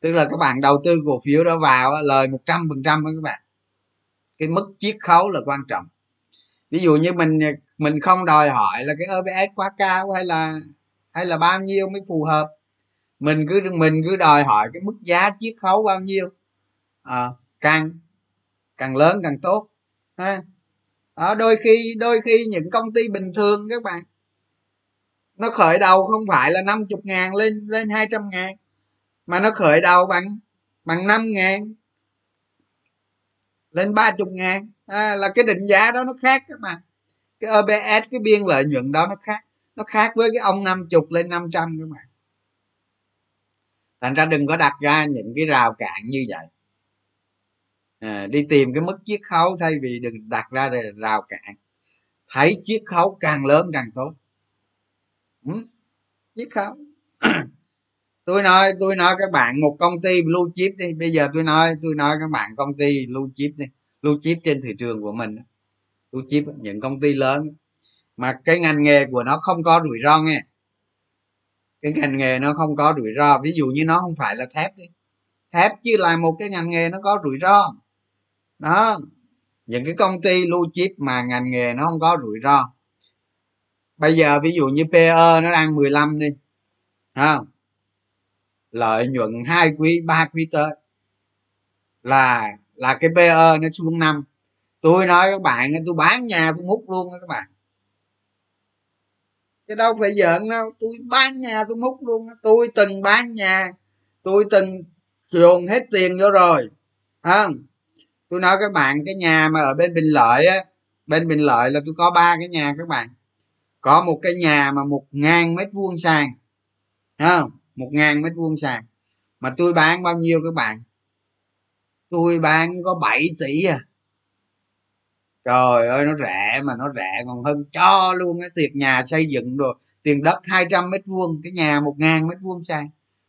Tức là các bạn đầu tư cổ phiếu đó vào lời một trăm phần trăm các bạn. Cái mức chiết khấu là quan trọng. Ví dụ như mình mình không đòi hỏi là cái OBS quá cao hay là hay là bao nhiêu mới phù hợp. Mình cứ mình cứ đòi hỏi cái mức giá chiết khấu bao nhiêu. À, càng càng lớn càng tốt ha. Đó, đôi khi đôi khi những công ty bình thường các bạn nó khởi đầu không phải là 50 ngàn lên lên 200 ngàn mà nó khởi đầu bằng bằng 5 ngàn lên 30 ngàn. À, là cái định giá đó nó khác các bạn cái OBS cái biên lợi nhuận đó nó khác. Nó khác với cái ông 50 lên 500 các bạn thành ra đừng có đặt ra những cái rào cản như vậy. À, đi tìm cái mức chiết khấu thay vì đừng đặt ra rào cản. Thấy chiết khấu càng lớn càng tốt. Ừ, chiết khấu. Tôi nói tôi nói các bạn một công ty blue chip đi. Bây giờ tôi nói tôi nói các bạn công ty blue chip đi. Blue chip trên thị trường của mình blue chip, những công ty lớn. Mà cái ngành nghề của nó không có rủi ro nghe. Cái ngành nghề nó không có rủi ro. Ví dụ như nó không phải là thép đi. Thép chứ là một cái ngành nghề nó có rủi ro. Đó. Những cái công ty lưu chip mà ngành nghề nó không có rủi ro. Bây giờ ví dụ như PE nó đang 15 đi. Không lợi nhuận hai quý, ba quý tới. Là là cái PE nó xuống năm tôi nói các bạn, tôi bán nhà, tôi múc luôn các bạn. Chứ đâu phải giỡn đâu, tôi bán nhà, tôi múc luôn tôi từng bán nhà, tôi từng dồn hết tiền vô rồi không? Tôi nói các bạn, cái nhà mà ở bên bình lợi á, bên bình lợi là tôi có ba cái nhà các bạn. Có một cái nhà mà một ngàn mét vuông sàn không? Một ngàn mét vuông sàn. Mà tôi bán bao nhiêu các bạn? Tôi bán có 7 tỷ à trời ơi, nó rẻ mà, nó rẻ còn hơn cho luôn cái tiệc nhà xây dựng rồi tiền đất 200 mét vuông, cái nhà một ngàn mét vuông xây.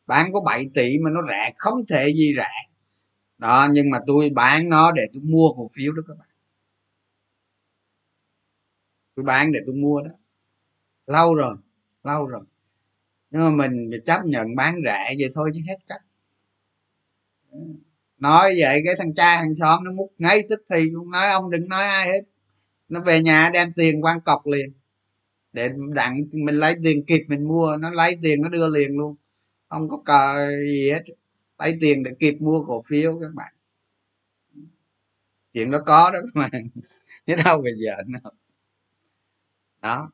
Bán có 7 tỷ mà nó rẻ, không thể gì rẻ. Đó, nhưng mà tôi bán nó để tôi mua cổ phiếu đó các bạn. Tôi bán để tôi mua đó. Lâu rồi lâu rồi. Nhưng mà mình chấp nhận bán rẻ vậy thôi chứ hết cách nói vậy cái thằng cha hàng xóm nó múc ngay tức thì luôn. Nói ông đừng nói ai hết. Nó về nhà đem tiền quan cọc liền. Để đặng mình lấy tiền kịp mình mua. Nó lấy tiền nó đưa liền luôn. Không có cờ gì hết. Lấy tiền để kịp mua cổ phiếu các bạn. Chuyện đó có đó các bạn. Chứ đâu bây giờ nó. Đó.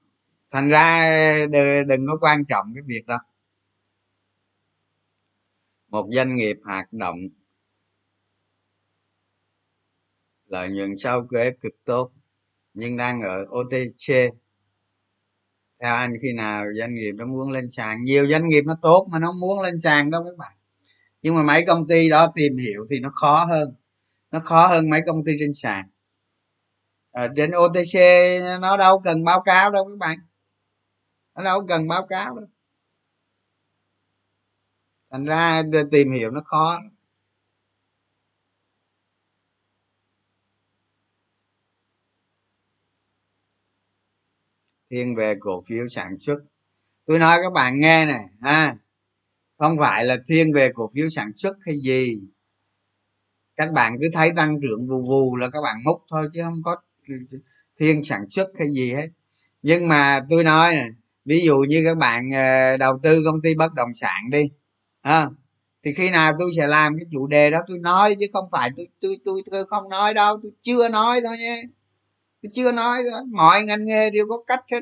Thành ra đừng có quan trọng cái việc đó. Một doanh nghiệp hoạt động lợi nhuận sau thuế cực tốt nhưng đang ở OTC theo anh khi nào doanh nghiệp nó muốn lên sàn? Nhiều doanh nghiệp nó tốt mà nó muốn lên sàn đâu các bạn. Nhưng mà mấy công ty đó tìm hiểu thì nó khó hơn. Nó khó hơn mấy công ty trên sàn. À, trên OTC nó đâu cần báo cáo đâu các bạn. Nó đâu cần báo cáo đâu. Thành ra tìm hiểu nó khó. Thiên về cổ phiếu sản xuất. Tôi nói các bạn nghe này ha. Không phải là thiên về cổ phiếu sản xuất hay gì. Các bạn cứ thấy tăng trưởng vù vù là các bạn múc thôi chứ không có thiên sản xuất hay gì hết. Nhưng mà tôi nói này ví dụ như các bạn ờ, đầu tư công ty bất động sản đi à, thì khi nào tôi sẽ làm cái chủ đề đó tôi nói chứ không phải tôi tôi tôi tôi không nói đâu tôi chưa nói thôi nhé tôi chưa nói đó. mọi ngành nghề đều có cách hết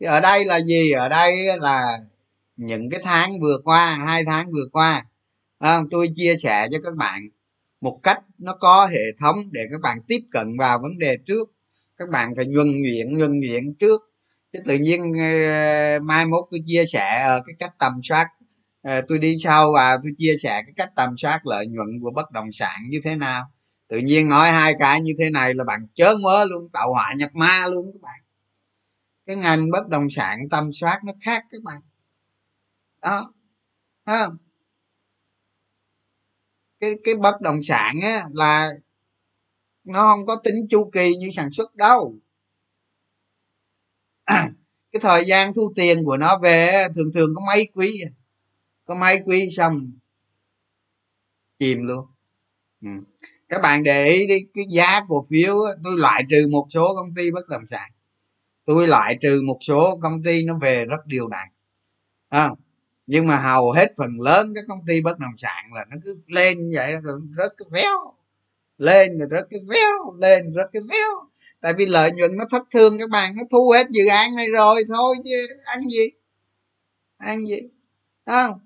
thì ở đây là gì? Ở đây là những cái tháng vừa qua hai tháng vừa qua à, tôi chia sẻ cho các bạn một cách nó có hệ thống để các bạn tiếp cận vào vấn đề trước. Các bạn phải nhuần nhuyễn nhuần nhuyễn trước. Chứ tự nhiên ờ, mai mốt tôi chia sẻ ờ, cái cách tầm soát ờ, tôi đi sau và tôi chia sẻ cái cách tầm soát lợi nhuận của bất động sản như thế nào tự nhiên nói hai cái như thế này là bạn chớ mớ luôn, tạo họa nhập ma luôn các bạn. Cái ngành bất động sản tâm soát nó khác các bạn. Đó không? Cái cái bất động sản á là nó không có tính chu kỳ như sản xuất đâu. Cái thời gian thu tiền của nó về thường thường có mấy quý à? có mấy quý xong, chìm luôn. Ừ các bạn để ý đi cái giá cổ phiếu tôi loại trừ một số công ty bất động sản. Tôi loại trừ một số công ty nó về rất điều đặn. À, nhưng mà hầu hết phần lớn các công ty bất động sản là nó cứ lên vậy rồi rất cái véo. Lên rồi rất cái véo lên rất cái véo. Tại vì lợi nhuận nó thất thương các bạn nó thu hết dự án này rồi thôi chứ ăn gì? Ăn gì? Không?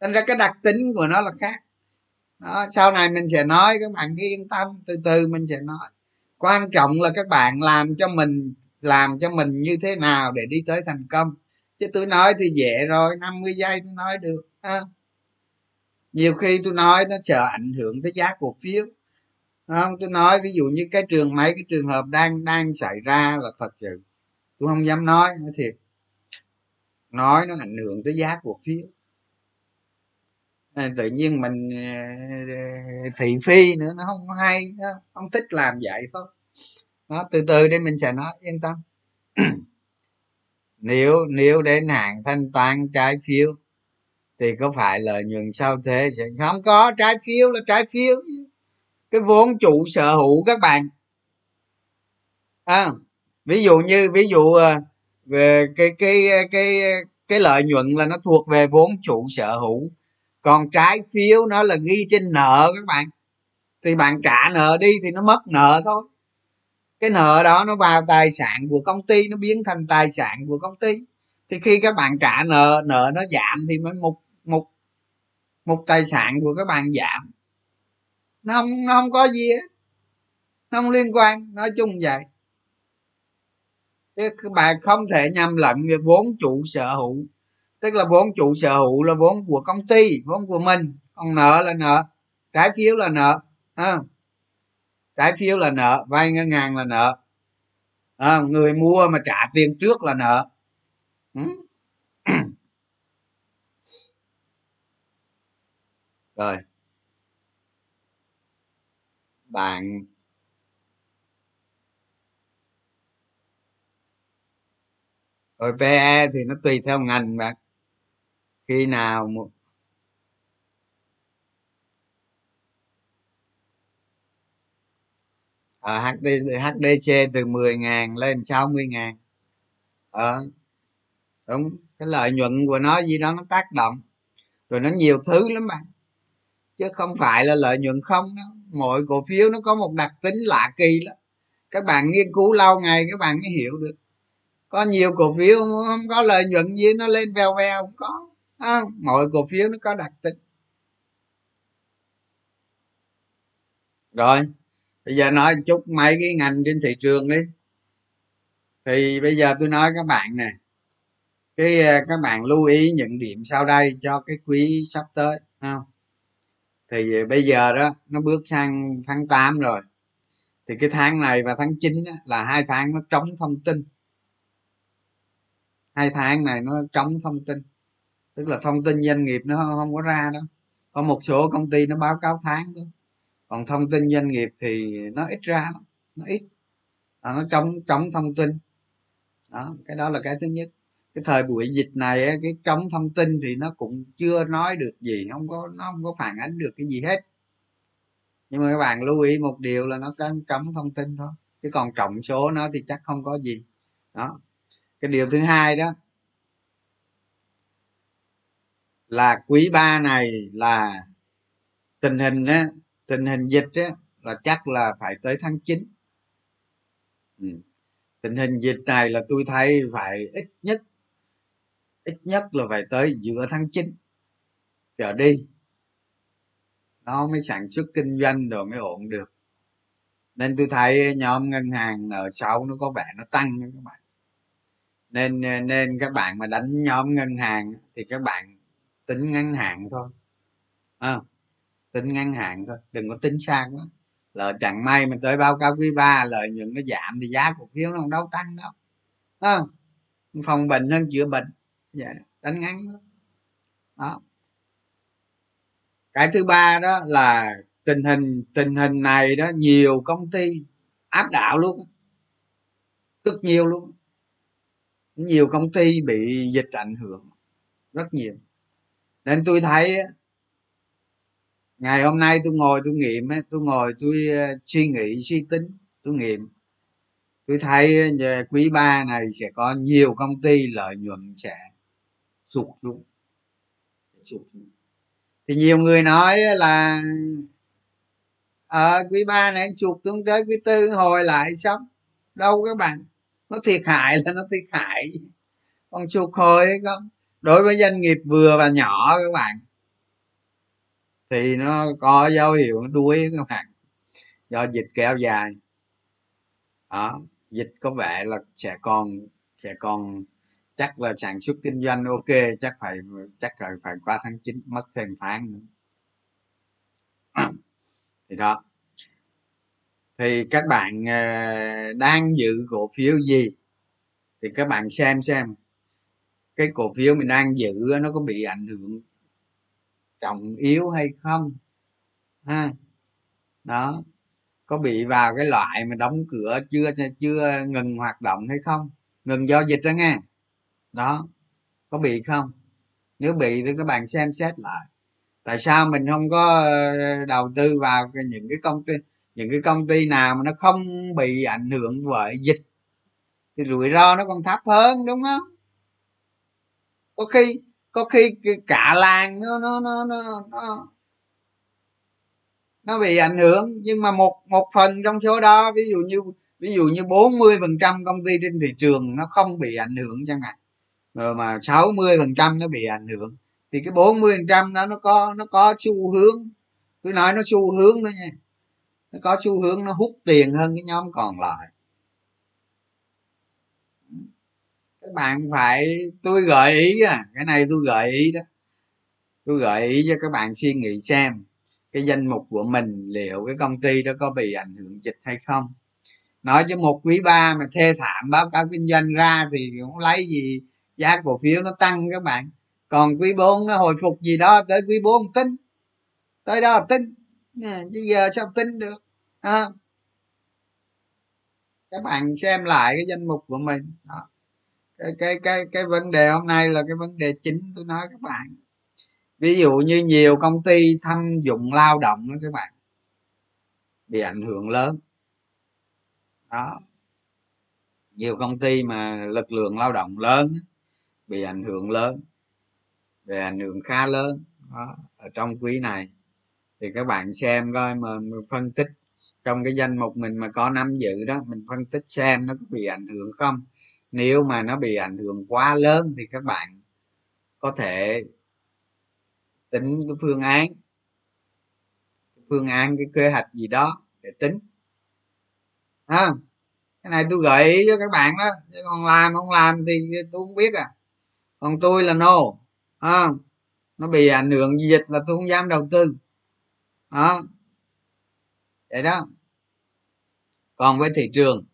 Thành ra cái đặc tính của nó là khác đó, sau này mình sẽ nói các bạn cứ yên tâm từ từ mình sẽ nói. Quan trọng là các bạn làm cho mình làm cho mình như thế nào để đi tới thành công. Chứ tôi nói thì dễ rồi 50 giây tôi nói được à. nhiều khi tôi nói nó sợ ảnh hưởng tới giá cổ phiếu. Không? Tôi nói ví dụ như cái trường mấy cái trường hợp đang đang xảy ra là thật sự tôi không dám nói nói thiệt. Nói nó ảnh hưởng tới giá cổ phiếu. À, tự nhiên mình à, thị phi nữa nó không hay nó không thích làm vậy thôi. Nó từ từ đây mình sẽ nói yên tâm. Nếu nếu đến hạn thanh toán trái phiếu thì có phải lợi nhuận sau thế sẽ không? Có trái phiếu là trái phiếu. Cái vốn chủ sở hữu các bạn. À, ví dụ như ví dụ à, về cái cái cái cái lợi nhuận là nó thuộc về vốn chủ sở hữu còn trái phiếu nó là ghi trên nợ các bạn. Thì bạn trả nợ đi thì nó mất nợ thôi. Cái nợ đó nó vào tài sản của công ty, nó biến thành tài sản của công ty. Thì khi các bạn trả nợ nợ nó giảm thì mới một một một tài sản của các bạn giảm. Nó không nó không có gì hết. Nó không liên quan, nói chung vậy. Chứ các bạn không thể nhầm lẫn về vốn chủ sở hữu tức là vốn chủ sở hữu là vốn của công ty vốn của mình. Còn nợ là nợ. Trái phiếu là nợ. À, trái phiếu là nợ. Vay ngân hàng là nợ. À, người mua mà trả tiền trước là nợ. Ừ. rồi. Bạn. Rồi PE thì nó tùy theo ngành bạn khi nào ở à, HD, HDC từ 10 ngàn lên 60 ngàn. Ờ đúng cái lợi nhuận của nó gì đó nó tác động rồi nó nhiều thứ lắm bạn. Chứ không phải là lợi nhuận không đó mỗi cổ phiếu nó có một đặc tính lạ kỳ lắm. Các bạn nghiên cứu lâu ngày các bạn mới hiểu được. Có nhiều cổ phiếu không có lợi nhuận gì nó lên vèo vèo không có à, mọi cổ phiếu nó có đặc tính. Rồi bây giờ nói chút mấy cái ngành trên thị trường đi. Thì bây giờ tôi nói các bạn nè. Cái à, các bạn lưu ý những điểm sau đây cho cái quý sắp tới không thì bây giờ đó nó bước sang tháng 8 rồi. Thì cái tháng này và tháng 9 đó, là hai tháng nó trống thông tin. Hai tháng này nó trống thông tin tức là thông tin doanh nghiệp nó không có ra đâu, có một số công ty nó báo cáo tháng thôi còn thông tin doanh nghiệp thì nó ít ra lắm. Nó ít. À, nó trống trống thông tin. Đó cái đó là cái thứ nhất. Cái thời buổi dịch này cái trống thông tin thì nó cũng chưa nói được gì. Không có nó không có phản ánh được cái gì hết. Nhưng mà các bạn lưu ý một điều là nó có trống thông tin thôi. Chứ còn trọng số nó thì chắc không có gì. Đó. Cái điều thứ hai đó là quý ba này là tình hình á, tình hình dịch á, là chắc là phải tới tháng 9 ừ. tình hình dịch này là tôi thấy phải ít nhất ít nhất là phải tới giữa tháng 9 trở đi. Nó mới sản xuất kinh doanh rồi mới ổn được. Nên tôi thấy nhóm ngân hàng nợ xấu nó có vẻ nó tăng các bạn. Nên nên các bạn mà đánh nhóm ngân hàng thì các bạn tính ngắn hạn thôi. À, tính ngắn hạn thôi đừng có tính xa quá. Lợi chẳng may mình tới báo cáo quý ba lợi nhuận nó giảm thì giá cổ phiếu nó không đâu tăng đâu. À, phòng bệnh hơn chữa bệnh. Vậy đó. đánh ngắn đó. đó. Cái thứ ba đó là tình hình tình hình này đó nhiều công ty áp đảo luôn. Rất nhiều luôn. Nhiều công ty bị dịch ảnh hưởng. Rất nhiều nên tôi thấy ngày hôm nay tôi ngồi tôi nghiệm tôi ngồi tôi ờ, suy nghĩ suy tính tôi nghiệm. Tôi thấy quý ba này sẽ có nhiều công ty lợi nhuận sẽ sụt xuống sụt xuống. Thì nhiều người nói là ở à, quý ba này sụt xuống tới quý tư hồi lại xong đâu các bạn nó thiệt hại là nó thiệt hại. Còn sụt hồi hay không? Đối với doanh nghiệp vừa và nhỏ các bạn, thì nó có dấu hiệu nó đuối các bạn, do dịch kéo dài. Đó, dịch có vẻ là sẽ còn sẽ còn chắc là sản xuất kinh doanh ok, chắc phải, chắc rồi phải qua tháng 9 mất thêm tháng nữa. Thì đó. Thì các bạn ờ, đang giữ cổ phiếu gì? Thì các bạn xem xem cái cổ phiếu mình đang giữ nó có bị ảnh hưởng trọng yếu hay không? Ha. Đó. Có bị vào cái loại mà đóng cửa chưa chưa ngừng hoạt động hay không? Ngừng giao dịch đó nghe. Đó. Có bị không? Nếu bị thì các bạn xem xét lại. Tại sao mình không có ờ, đầu tư vào những cái công ty, những cái công ty nào mà nó không bị ảnh hưởng bởi dịch? Thì rủi ro nó còn thấp hơn, đúng không? Có khi có khi cả làng nó nó nó nó nó nó bị ảnh hưởng. Nhưng mà một một phần trong số đó, ví dụ như, ví dụ như 40 phần trăm công ty trên thị trường nó không bị ảnh hưởng chẳng hạn. Rồi mà 60 phần trăm nó bị ảnh hưởng. Thì cái 40 phần trăm đó nó có nó có xu hướng, tôi nói nó xu hướng đó nha, nó có xu hướng nó hút tiền hơn cái nhóm còn lại. Các bạn phải, tôi gợi ý à cái này tôi gợi ý đó. Tôi gợi ý cho các bạn suy nghĩ xem, cái danh mục của mình liệu cái công ty đó có bị ảnh hưởng dịch hay không. Nói cho một quý ba mà thê thảm báo cáo kinh doanh ra thì cũng lấy gì, giá cổ phiếu nó tăng các bạn. Còn quý 4 nó hồi phục gì đó, tới quý 4 tính. Tới đó tính. Chứ giờ sao tính được à. các bạn xem lại cái danh mục của mình. Đó cái cái cái cái vấn đề hôm nay là cái vấn đề chính tôi nói các bạn. Ví dụ như nhiều công ty thâm dụng lao động đó các bạn bị ảnh hưởng lớn. Đó. Nhiều công ty mà lực lượng lao động lớn bị ảnh hưởng lớn bị ảnh hưởng khá lớn. Đó, ở trong quý này thì các bạn xem coi mà phân tích trong cái danh mục mình mà có năm dự đó mình phân tích xem nó có bị ảnh hưởng không nếu mà nó bị ảnh hưởng quá lớn thì các bạn có thể tính cái phương án phương án cái kế hoạch gì đó để tính. À, cái này tôi gợi ý cho các bạn đó chứ còn làm không làm thì tôi không biết à. Còn tôi là no à, nó bị ảnh hưởng dịch là tôi không dám đầu tư. Đó vậy đó. Còn với thị trường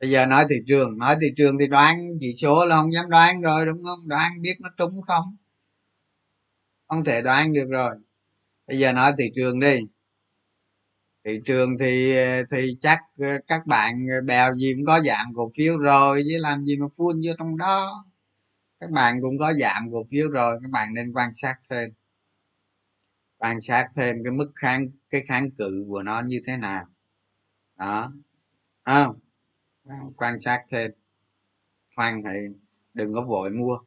bây giờ nói thị trường nói thị trường thì đoán chỉ số là không dám đoán rồi đúng không? Đoán biết nó trúng không? Không thể đoán được rồi. Bây giờ nói thị trường đi. Thị trường thì thì chắc ờ, các bạn ờ, bèo gì cũng có dạng cổ phiếu rồi chứ làm gì mà phun vô trong đó. Các bạn cũng có giảm cổ phiếu rồi các bạn nên quan sát thêm. Quan sát thêm cái mức kháng cái kháng cự của nó như thế nào. Đó. À, quan sát thêm. Khoan thì đừng có vội mua.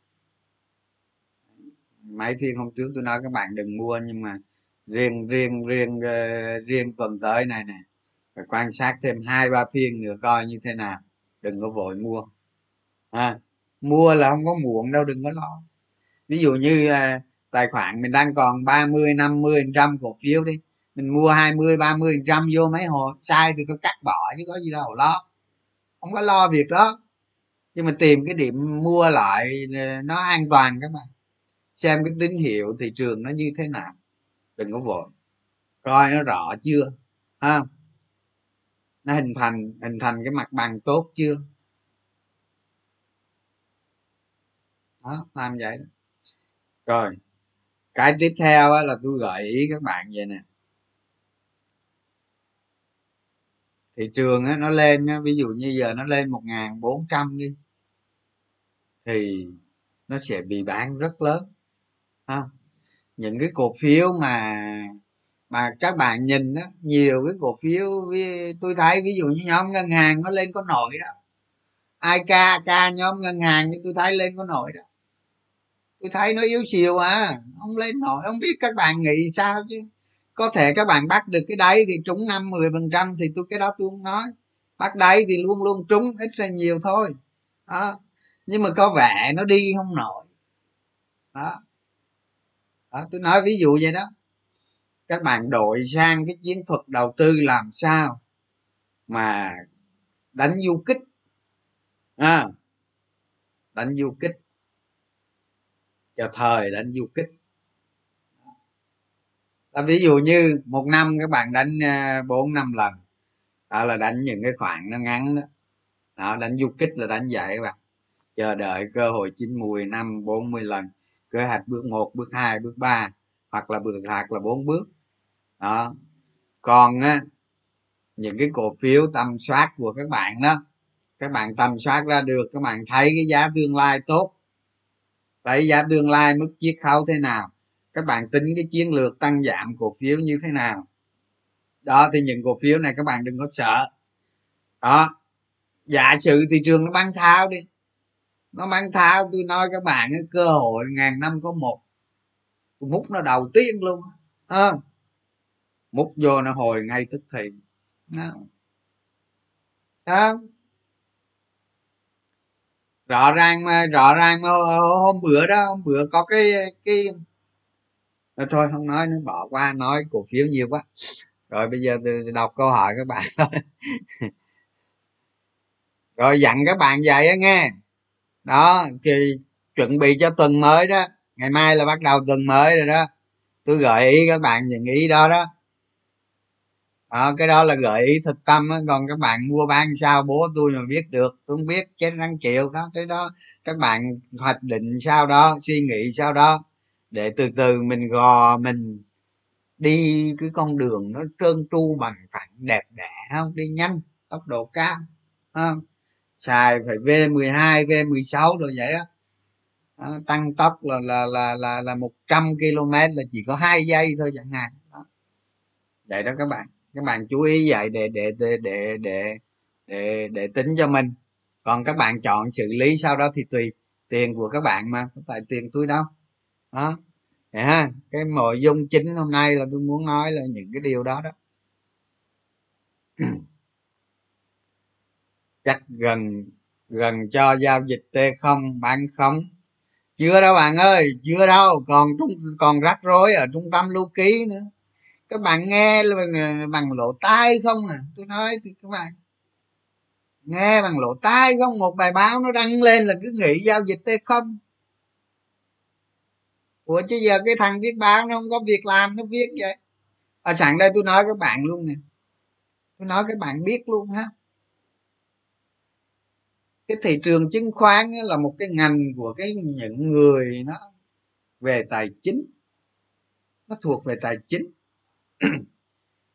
Mấy phiên hôm trước tôi nói các bạn đừng mua nhưng mà riêng riêng riêng uh, riêng tuần tới này nè phải quan sát thêm hai ba phiên nữa coi như thế nào. Đừng có vội mua. À, mua là không có muộn đâu đừng có lo. Ví dụ như uh, tài khoản mình đang còn 30 50 trăm cổ phiếu đi mình mua 20 30 trăm vô mấy hồ sai thì tôi cắt bỏ chứ có gì đâu lo không có lo việc đó. Nhưng mà tìm cái điểm mua lại nó an toàn các bạn. Xem cái tín hiệu thị trường nó như thế nào. Đừng có vội. Coi nó rõ chưa? Ha nó hình thành hình thành cái mặt bằng tốt chưa? Đó, làm vậy đó. Rồi, cái tiếp theo là tôi gợi ý các bạn vậy nè. Thị trường nó lên ví dụ như giờ nó lên một ngàn bốn trăm đi, thì nó sẽ bị bán rất lớn, ha. Những cái cổ phiếu mà mà các bạn nhìn đó nhiều cái cổ phiếu tôi thấy ví dụ như nhóm ngân hàng nó lên có nổi đó. Ai ca ca nhóm ngân hàng thì tôi thấy lên có nổi đó. Tôi thấy nó yếu xìu à không lên nổi, không biết các bạn nghĩ sao chứ có thể các bạn bắt được cái đáy thì trúng năm mười phần trăm thì tôi cái đó tôi không nói. Bắt đáy thì luôn luôn trúng ít ra nhiều thôi. Đó. Nhưng mà có vẻ nó đi không nổi. Đó. Đó tôi nói ví dụ vậy đó. Các bạn đổi sang cái chiến thuật đầu tư làm sao mà đánh du kích. À, đánh du kích. Cho thời đánh du kích là ví dụ như một năm các bạn đánh à, bốn, năm lần. Đó là đánh những cái khoảng nó ngắn đó. Đó, đánh du kích là đánh vậy các bạn. Chờ đợi cơ hội chín mùi, năm, bốn mươi lần. Kế hoạch bước một, bước hai, bước ba, hoặc là bước, hoặc là bốn bước. Đó. Còn, á, những cái cổ phiếu tầm soát của các bạn đó, các bạn tầm soát ra được, các bạn thấy cái giá tương lai tốt. Thấy giá tương lai mức chiết khấu thế nào? Các bạn tính cái chiến lược tăng giảm cổ phiếu như thế nào? Đó thì những cổ phiếu này các bạn đừng có sợ. Đó giả sử thị trường nó bán thao đi. Nó bán thao tôi nói các bạn cái cơ hội ngàn năm có một. Múc nó đầu tiên luôn à, múc vô nó hồi ngay tức thì. Đó. đó. Rõ ràng mà rõ ràng mà hôm bữa đó hôm bữa có cái cái thôi, không nói nữa, bỏ qua, nói cổ phiếu nhiều quá. Rồi bây giờ tôi đọc câu hỏi các bạn thôi. Rồi dặn các bạn vậy á nghe. Đó, thì chuẩn bị cho tuần mới đó. Ngày mai là bắt đầu tuần mới rồi đó. Tôi gợi ý các bạn những ý đó đó. Đó, cái đó là gợi ý thực tâm á. Còn các bạn mua bán sao bố tôi mà biết được, tôi không biết, chết răng chịu. Đó, cái đó các bạn hoạch định sao đó, suy nghĩ sao đó để từ từ mình gò mình đi cái con đường nó trơn tru bằng phẳng đẹp đẽ không? Đi nhanh tốc độ cao không xài phải v 12 v 16 rồi vậy đó. À, tăng tốc là là là là là một trăm km là chỉ có hai giây thôi chẳng hạn. Đó. vậy đó các bạn. Các bạn chú ý vậy để để để để để để, để tính cho mình. Còn các bạn chọn xử lý sau đó thì tùy tiền của các bạn mà không phải tiền tôi đâu đó. Ha cái nội dung chính hôm nay là tôi muốn nói là những cái điều đó đó. Chắc gần gần cho giao dịch t không bán không. Chưa đâu bạn ơi chưa đâu. Còn trung còn rắc rối ở trung tâm lưu ký nữa. Các bạn nghe bằng, bằng lỗ tai không à? Tôi nói thì các bạn. Nghe bằng lỗ tai không? Một bài báo nó đăng lên là cứ nghĩ giao dịch t không ủa, chứ giờ cái thằng viết báo nó không có việc làm, nó viết vậy. Ở sẵn đây tôi nói các bạn luôn nè. Tôi nói các bạn biết luôn ha. Cái thị trường chứng khoán là một cái ngành của cái những người nó về tài chính. Nó thuộc về tài chính.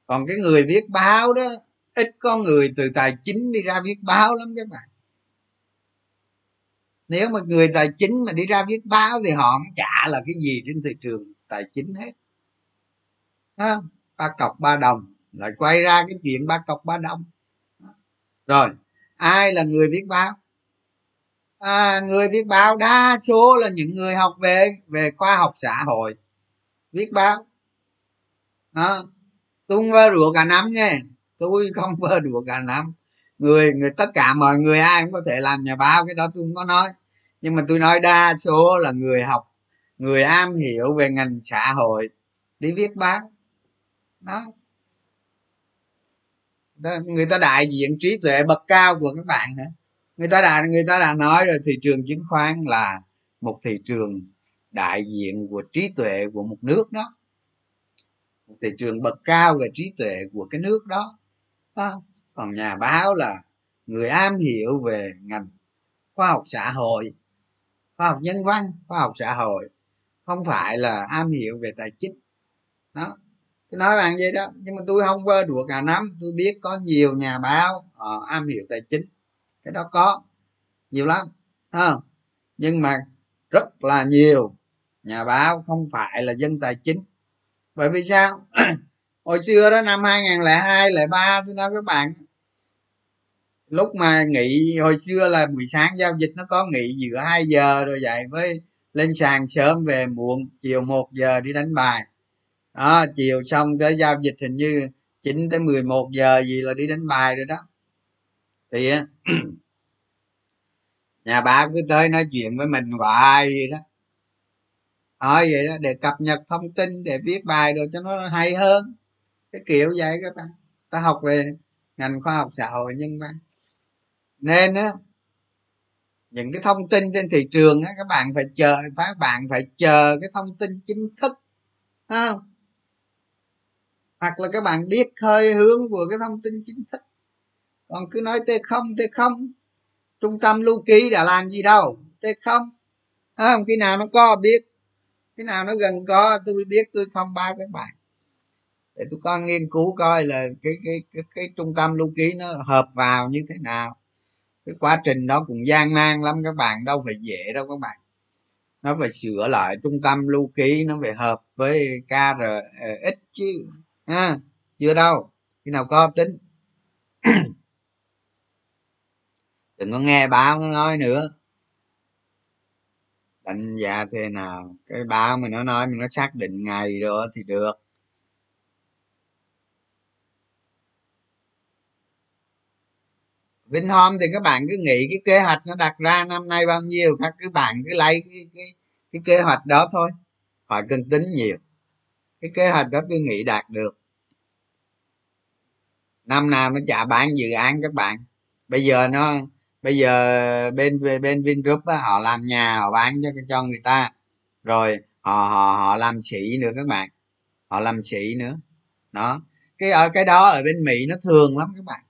Còn cái người viết báo đó, ít có người từ tài chính đi ra viết báo lắm các bạn nếu mà người tài chính mà đi ra viết báo thì họ không chả là cái gì trên thị trường tài chính hết. À, ba cọc ba đồng lại quay ra cái chuyện ba cọc ba đồng. Rồi ai là người viết báo? À, người viết báo đa số là những người học về về khoa học xã hội. Viết báo. Đó. Tôi không vơ đùa cả năm nha tôi không vơ đùa cả năm người người, tất cả mọi người ai cũng có thể làm nhà báo, cái đó tôi không có nói. Nhưng mà tôi nói đa số là người học, người am hiểu về ngành xã hội, đi viết báo. Đó. Người ta đại diện trí tuệ bậc cao của các bạn hả? Người ta đã, người ta đã nói rồi, thị trường chứng khoán là một thị trường đại diện của trí tuệ của một nước đó. Một thị trường bậc cao về trí tuệ của cái nước đó. Không? Còn nhà báo là người am hiểu về ngành khoa học xã hội, khoa học nhân văn, khoa học xã hội, không phải là am hiểu về tài chính. Đó, tôi nói bạn vậy đó, nhưng mà tôi không vơ đùa cả nắm tôi biết có nhiều nhà báo họ am hiểu tài chính. Cái đó có, nhiều lắm ha nhưng mà rất là nhiều nhà báo không phải là dân tài chính. Bởi vì sao? Hồi xưa đó, năm 2002 03 tôi nói các bạn lúc mà nghỉ, hồi xưa là buổi sáng giao dịch nó có nghỉ giữa 2 giờ rồi dậy với lên sàn sớm về muộn, chiều 1 giờ đi đánh bài. Đó, chiều xong tới giao dịch hình như 9 tới 11 giờ gì là đi đánh bài rồi đó. Thì nhà bà cứ tới nói chuyện với mình hoài gì đó. Nói vậy đó, để cập nhật thông tin, để viết bài đồ cho nó hay hơn. Cái kiểu vậy các bạn. Ta học về ngành khoa học xã hội nhân văn nên á những cái thông tin trên thị trường á các bạn phải chờ các bạn phải chờ cái thông tin chính thức không? Hoặc là các bạn biết hơi hướng của cái thông tin chính thức. Còn cứ nói t không t không trung tâm lưu ký đã làm gì đâu t không không? Khi nào nó có biết khi nào nó gần có tôi biết tôi thông báo các bạn. Để tôi coi nghiên cứu coi là cái cái cái, cái trung tâm lưu ký nó hợp vào như thế nào cái quá trình đó cũng gian nan lắm, các bạn đâu phải dễ đâu các bạn. Nó phải sửa lại trung tâm lưu ký, nó phải hợp với krx chứ, ha, chưa đâu, khi nào có tính. Đừng có nghe báo nó nói nữa. Đánh giá thế nào, cái báo mình nó nói mình nó xác định ngày rồi thì được. Vinhome thì các bạn cứ nghĩ cái kế hoạch nó đặt ra năm nay bao nhiêu các cứ bạn cứ lấy cái, cái, cái kế hoạch đó thôi. Khỏi cần tính nhiều. Cái kế hoạch đó tôi nghĩ đạt được. Năm nào nó trả bán dự án các bạn. Bây giờ nó bây giờ bên bên vingroup á, họ làm nhà họ bán cho cho người ta. Rồi họ họ họ làm sĩ nữa các bạn. Họ làm sĩ nữa. Đó. Cái ở cái đó ở bên mỹ nó thường lắm các bạn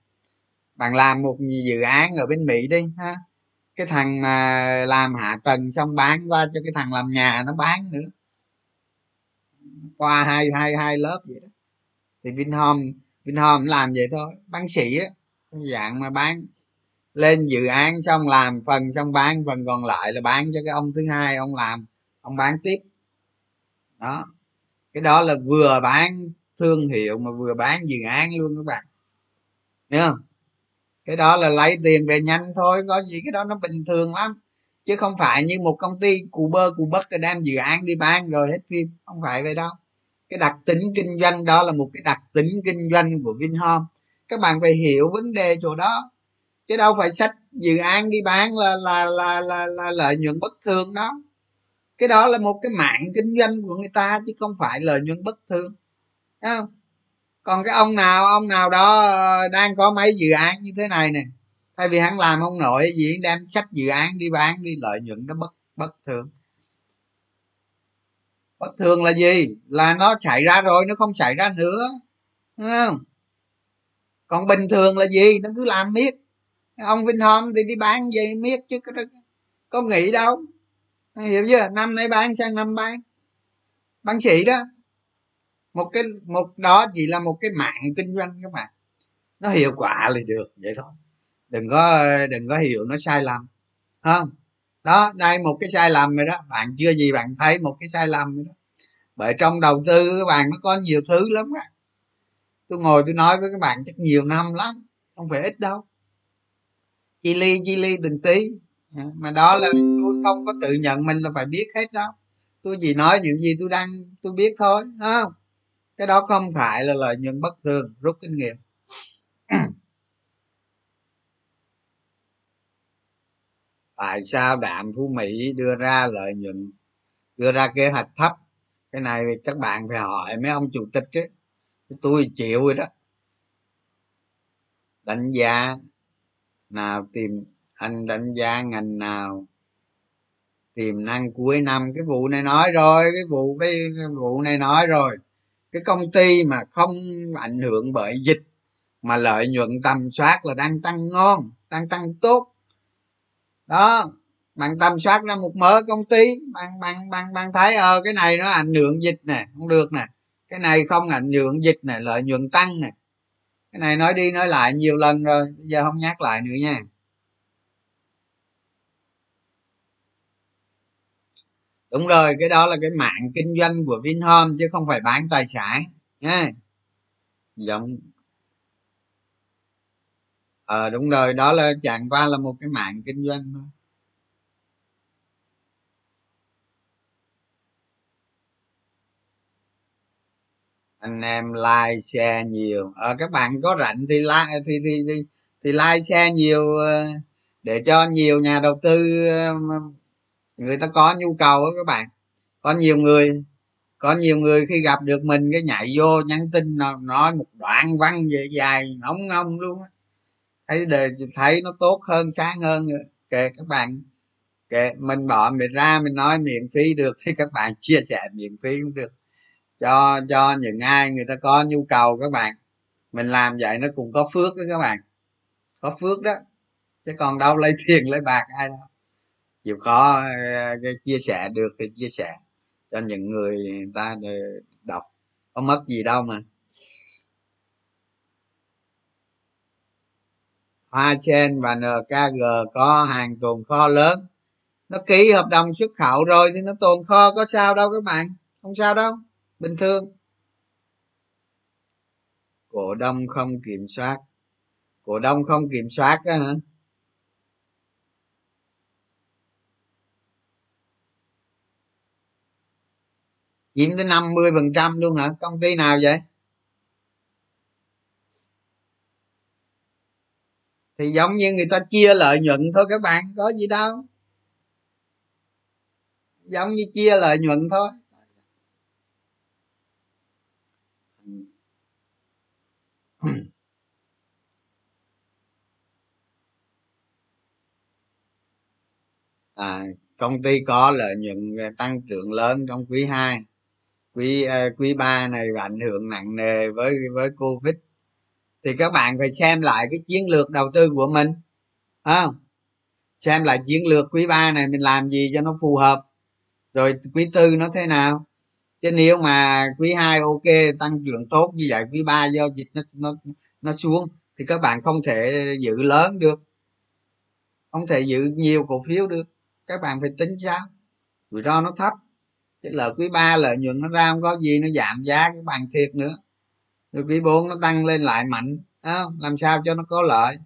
bạn làm một dự án ở bên mỹ đi, ha. Cái thằng mà làm hạ tầng xong bán qua cho cái thằng làm nhà nó bán nữa. Qua hai hai hai lớp vậy đó. Thì vinhome vinhome làm vậy thôi. Bán sĩ á dạng mà bán lên dự án xong làm phần xong bán, phần còn lại là bán cho cái ông thứ hai ông làm, ông bán tiếp. Đó. Cái đó là vừa bán thương hiệu mà vừa bán dự án luôn các bạn. Hiểu không? Cái đó là lấy tiền về nhanh thôi có gì cái đó nó bình thường lắm. Chứ không phải như một công ty cù bơ cù bất đem dự án đi bán rồi hết phim không phải vậy đâu. Cái đặc tính kinh doanh đó là một cái đặc tính kinh doanh của vinhome. Các bạn phải hiểu vấn đề chỗ đó. Chứ đâu phải sách dự án đi bán là là là là, là lợi nhuận bất thường đó. Cái đó là một cái mạng kinh doanh của người ta chứ không phải lợi nhuận bất thường. Thấy không? Còn cái ông nào ông nào đó ờ, đang có mấy dự án như thế này nè. Thay vì hắn làm ông nội gì đem sách dự án đi bán đi lợi nhuận nó bất bất thường. Bất thường là gì? Là nó xảy ra rồi nó không xảy ra nữa Đúng không? Còn bình thường là gì? Nó cứ làm miết. Ông vinhome thì đi bán dây miết chứ có, có nghĩ đâu. Hiểu chưa? Năm nay bán sang năm bán. Bán sĩ đó một cái, một, đó chỉ là một cái mạng kinh doanh các bạn. Nó hiệu quả là được, vậy thôi. Đừng có đừng có hiểu nó sai lầm không? Đó, đây một cái sai lầm rồi đó. Bạn chưa gì bạn thấy một cái sai lầm rồi đó. Bởi trong đầu tư các bạn nó có nhiều thứ lắm á. Tôi ngồi tôi nói với các bạn chắc nhiều năm lắm, không phải ít đâu. Chi ly chi ly từng tí. Mà đó là tôi không có tự nhận mình là phải biết hết đâu tôi chỉ nói những gì tôi đang, tôi biết thôi không? Cái đó không phải là lợi nhuận bất thường, rút kinh nghiệm. Tại sao đạm phú mỹ đưa ra lợi nhuận, đưa ra kế hoạch thấp? Cái này các bạn phải hỏi mấy ông chủ tịch chứ tôi chịu rồi đó. Đánh giá nào tìm, anh đánh giá ngành nào? Tiềm năng cuối năm, cái vụ này nói rồi, cái vụ cái vụ này nói rồi cái công ty mà không ảnh hưởng bởi dịch, mà lợi nhuận tầm soát là đang tăng ngon, đang tăng tốt. Đó, bạn tầm soát ra một mớ công ty, bạn bạn bạn bạn thấy ờ cái này nó ảnh hưởng dịch nè, không được nè. Cái này không ảnh hưởng dịch nè, lợi nhuận tăng nè. Cái này nói đi nói lại nhiều lần rồi, bây giờ không nhắc lại nữa nha. Đúng rồi cái đó là cái mạng kinh doanh của vinhome chứ không phải bán tài sản nha giống. Ờ à, đúng rồi đó là chẳng qua là một cái mạng kinh doanh thôi. Anh em like share nhiều. À, các bạn có rảnh thì like thì thì thì, thì like share nhiều ờ, để cho nhiều nhà đầu tư ờ, người ta có nhu cầu đó các bạn. Có nhiều người, có nhiều người khi gặp được mình cái nhảy vô nhắn tin nói một đoạn văn về dài ngóng ngông luôn thấy đề, thấy nó tốt hơn, sáng hơn kệ các bạn, kệ, mình bỏ mình ra, mình nói miễn phí được thì các bạn chia sẻ miễn phí cũng được. Cho cho những ai người ta có nhu cầu các bạn, mình làm vậy nó cũng có phước đó các bạn. Có phước đó, chứ còn đâu lấy tiền lấy bạc ai đâu chịu khó ờ, chia sẻ được thì chia sẻ cho những người, người ta đọc. Có mất gì đâu mà. Hoa sen và nkg có hàng tồn kho lớn. Nó ký hợp đồng xuất khẩu rồi thì nó tồn kho có sao đâu các bạn. Không sao đâu. Bình thường. Cổ đông không kiểm soát. Cổ đông không kiểm soát á hả? Chiếm tới 50 phần trăm luôn hả? Công ty nào vậy? Thì giống như người ta chia lợi nhuận thôi các bạn có gì đâu. Giống như chia lợi nhuận thôi. À, công ty có lợi nhuận tăng trưởng lớn trong quý 2 quý ờ, quý ba này ảnh hưởng nặng nề với với covid. Thì các bạn phải xem lại cái chiến lược đầu tư của mình không? Xem lại chiến lược quý ba này mình làm gì cho nó phù hợp. Rồi quý tư nó thế nào? Chứ nếu mà quý 2 ok, tăng trưởng tốt như vậy, quý 3 do dịch nó nó nó xuống, thì các bạn không thể giữ lớn được. Không thể giữ nhiều cổ phiếu được. Các bạn phải tính sao? Rủi ro nó thấp cái lợi quý 3 lợi nhuận nó ra không có gì nó giảm giá cái bàn thiệt nữa. Rồi quý 4 nó tăng lên lại mạnh đó, làm sao cho nó có lợi?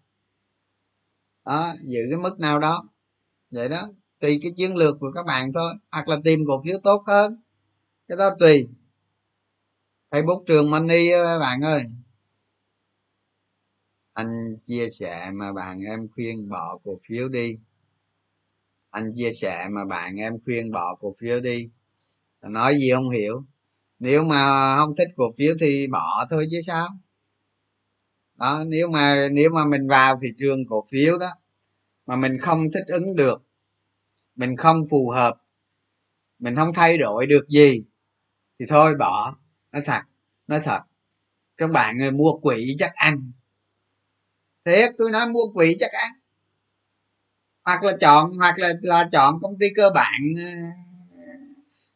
Đó giữ cái mức nào đó. Vậy đó tùy cái chiến lược của các bạn thôi. Hoặc là tìm cổ phiếu tốt hơn. Cái đó tùy. Facebook trường money các bạn ơi. Anh chia sẻ mà bạn em khuyên bỏ cổ phiếu đi. Anh chia sẻ mà bạn em khuyên bỏ cổ phiếu đi nói gì không hiểu. Nếu mà không thích cổ phiếu thì bỏ thôi chứ sao. Đó, nếu mà nếu mà mình vào thị trường cổ phiếu đó, mà mình không thích ứng được, mình không phù hợp, mình không thay đổi được gì, thì thôi bỏ. Nói thật nói thật, các bạn ơi, mua quỹ chắc ăn. Thiệt, tôi nói mua quỹ chắc ăn. Hoặc là chọn, hoặc là là chọn công ty cơ bản ờ,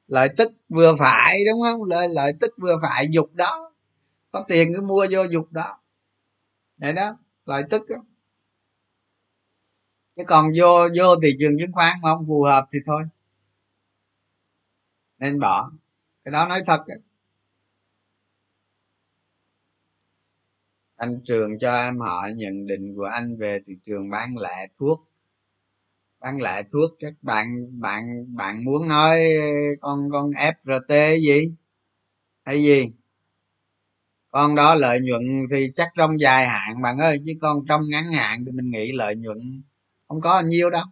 lợi tức vừa phải, đúng không? Lợi lợi tức vừa phải, dục đó. Có tiền cứ mua vô dục đó. Vậy đó, lợi tức đó. chứ còn vô vô thị trường chứng khoán mà không phù hợp thì thôi. Nên bỏ. Cái đó nói thật đó. anh trường cho em hỏi nhận định của anh về thị trường bán lẻ thuốc bán lẻ thuốc các bạn bạn bạn muốn nói con con frt gì? Hay gì? Con đó lợi nhuận thì chắc trong dài hạn bạn ơi, chứ con trong ngắn hạn thì mình nghĩ lợi nhuận không có nhiêu đâu.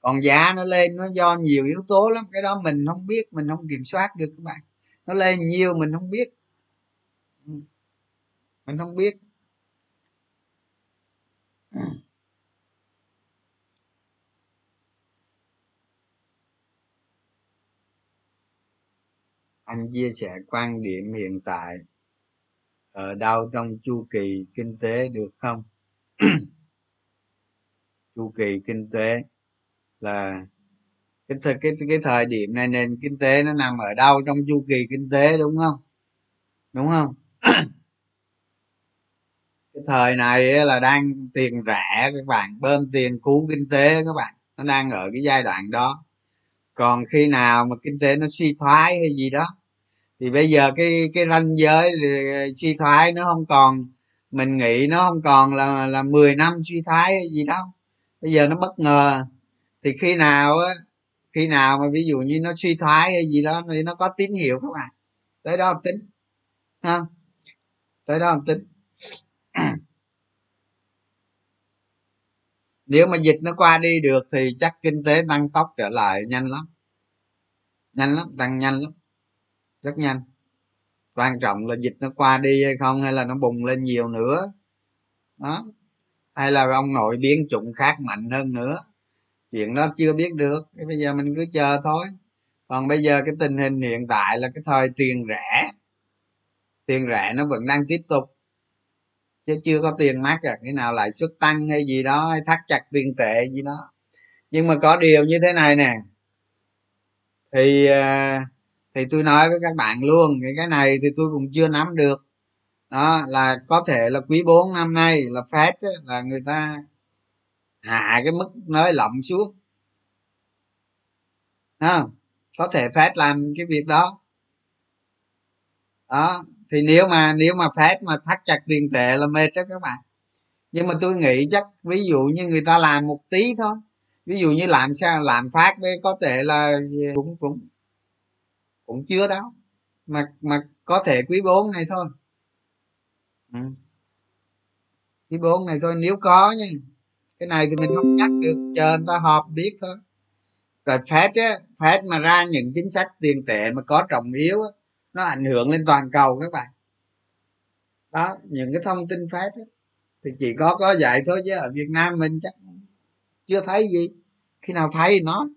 Còn giá nó lên, nó do nhiều yếu tố lắm, cái đó mình không biết, mình không kiểm soát được các bạn. Nó lên nhiều mình không biết. Ừ. Mình không biết. Ừ. anh chia sẻ quan điểm hiện tại ờ, ở đâu trong chu kỳ kinh tế được không? Chu kỳ kinh tế là cái thời, cái cái thời điểm này nền kinh tế nó nằm ở đâu trong chu kỳ kinh tế, đúng không? Đúng không? Cái thời này là đang tiền rẻ các bạn, bơm tiền cứu kinh tế các bạn. Nó đang ở cái giai đoạn đó còn khi nào mà kinh tế nó suy thoái hay gì đó, thì bây giờ cái cái ranh giới ờ, suy thoái nó không còn, mình nghĩ nó không còn là là 10 năm suy thoái hay gì đâu bây giờ nó bất ngờ. Thì khi nào á, khi nào mà ví dụ như nó suy thoái hay gì đó, thì nó có tín hiệu các bạn. Tới đó tính ha? Tới đó tính nếu mà dịch nó qua đi được thì chắc kinh tế tăng tốc trở lại nhanh lắm. Nhanh lắm, tăng nhanh lắm. Rất nhanh. Quan trọng là dịch nó qua đi hay không hay là nó bùng lên nhiều nữa. Đó. Hay là ông nội biến chủng khác mạnh hơn nữa. Chuyện đó chưa biết được. Cái bây giờ mình cứ chờ thôi. Còn bây giờ cái tình hình hiện tại là cái thời tiền rẻ. Tiền rẻ nó vẫn đang tiếp tục chứ chưa có tiền mắc à khi nào lãi suất tăng hay gì đó, hay thắt chặt tiền tệ gì đó. Nhưng mà có điều như thế này nè. Thì à, thì tôi nói với các bạn luôn cái cái này thì tôi cũng chưa nắm được. Đó, là có thể là quý 4 năm nay là phép là người ta hạ cái mức nới lỏng xuống. Đó, có thể phép làm cái việc đó. Đó thì nếu mà nếu mà phép mà thắt chặt tiền tệ là mệt đó các bạn. Nhưng mà tôi nghĩ chắc ví dụ như người ta làm một tí thôi. Ví dụ như làm sao, làm phát với có thể là cũng cũng cũng chưa đó mà mà có thể quý 4 này thôi. Ừ. quý 4 này thôi, nếu có nha. Cái này thì mình không chắc được, chờ người ta họp biết thôi. Rồi phép á phép mà ra những chính sách tiền tệ mà có trọng yếu á nó ảnh hưởng lên toàn cầu các bạn. Đó những cái thông tin phép đó, thì chỉ có có vậy thôi chứ ở việt nam mình chắc chưa thấy gì. Khi nào thấy nó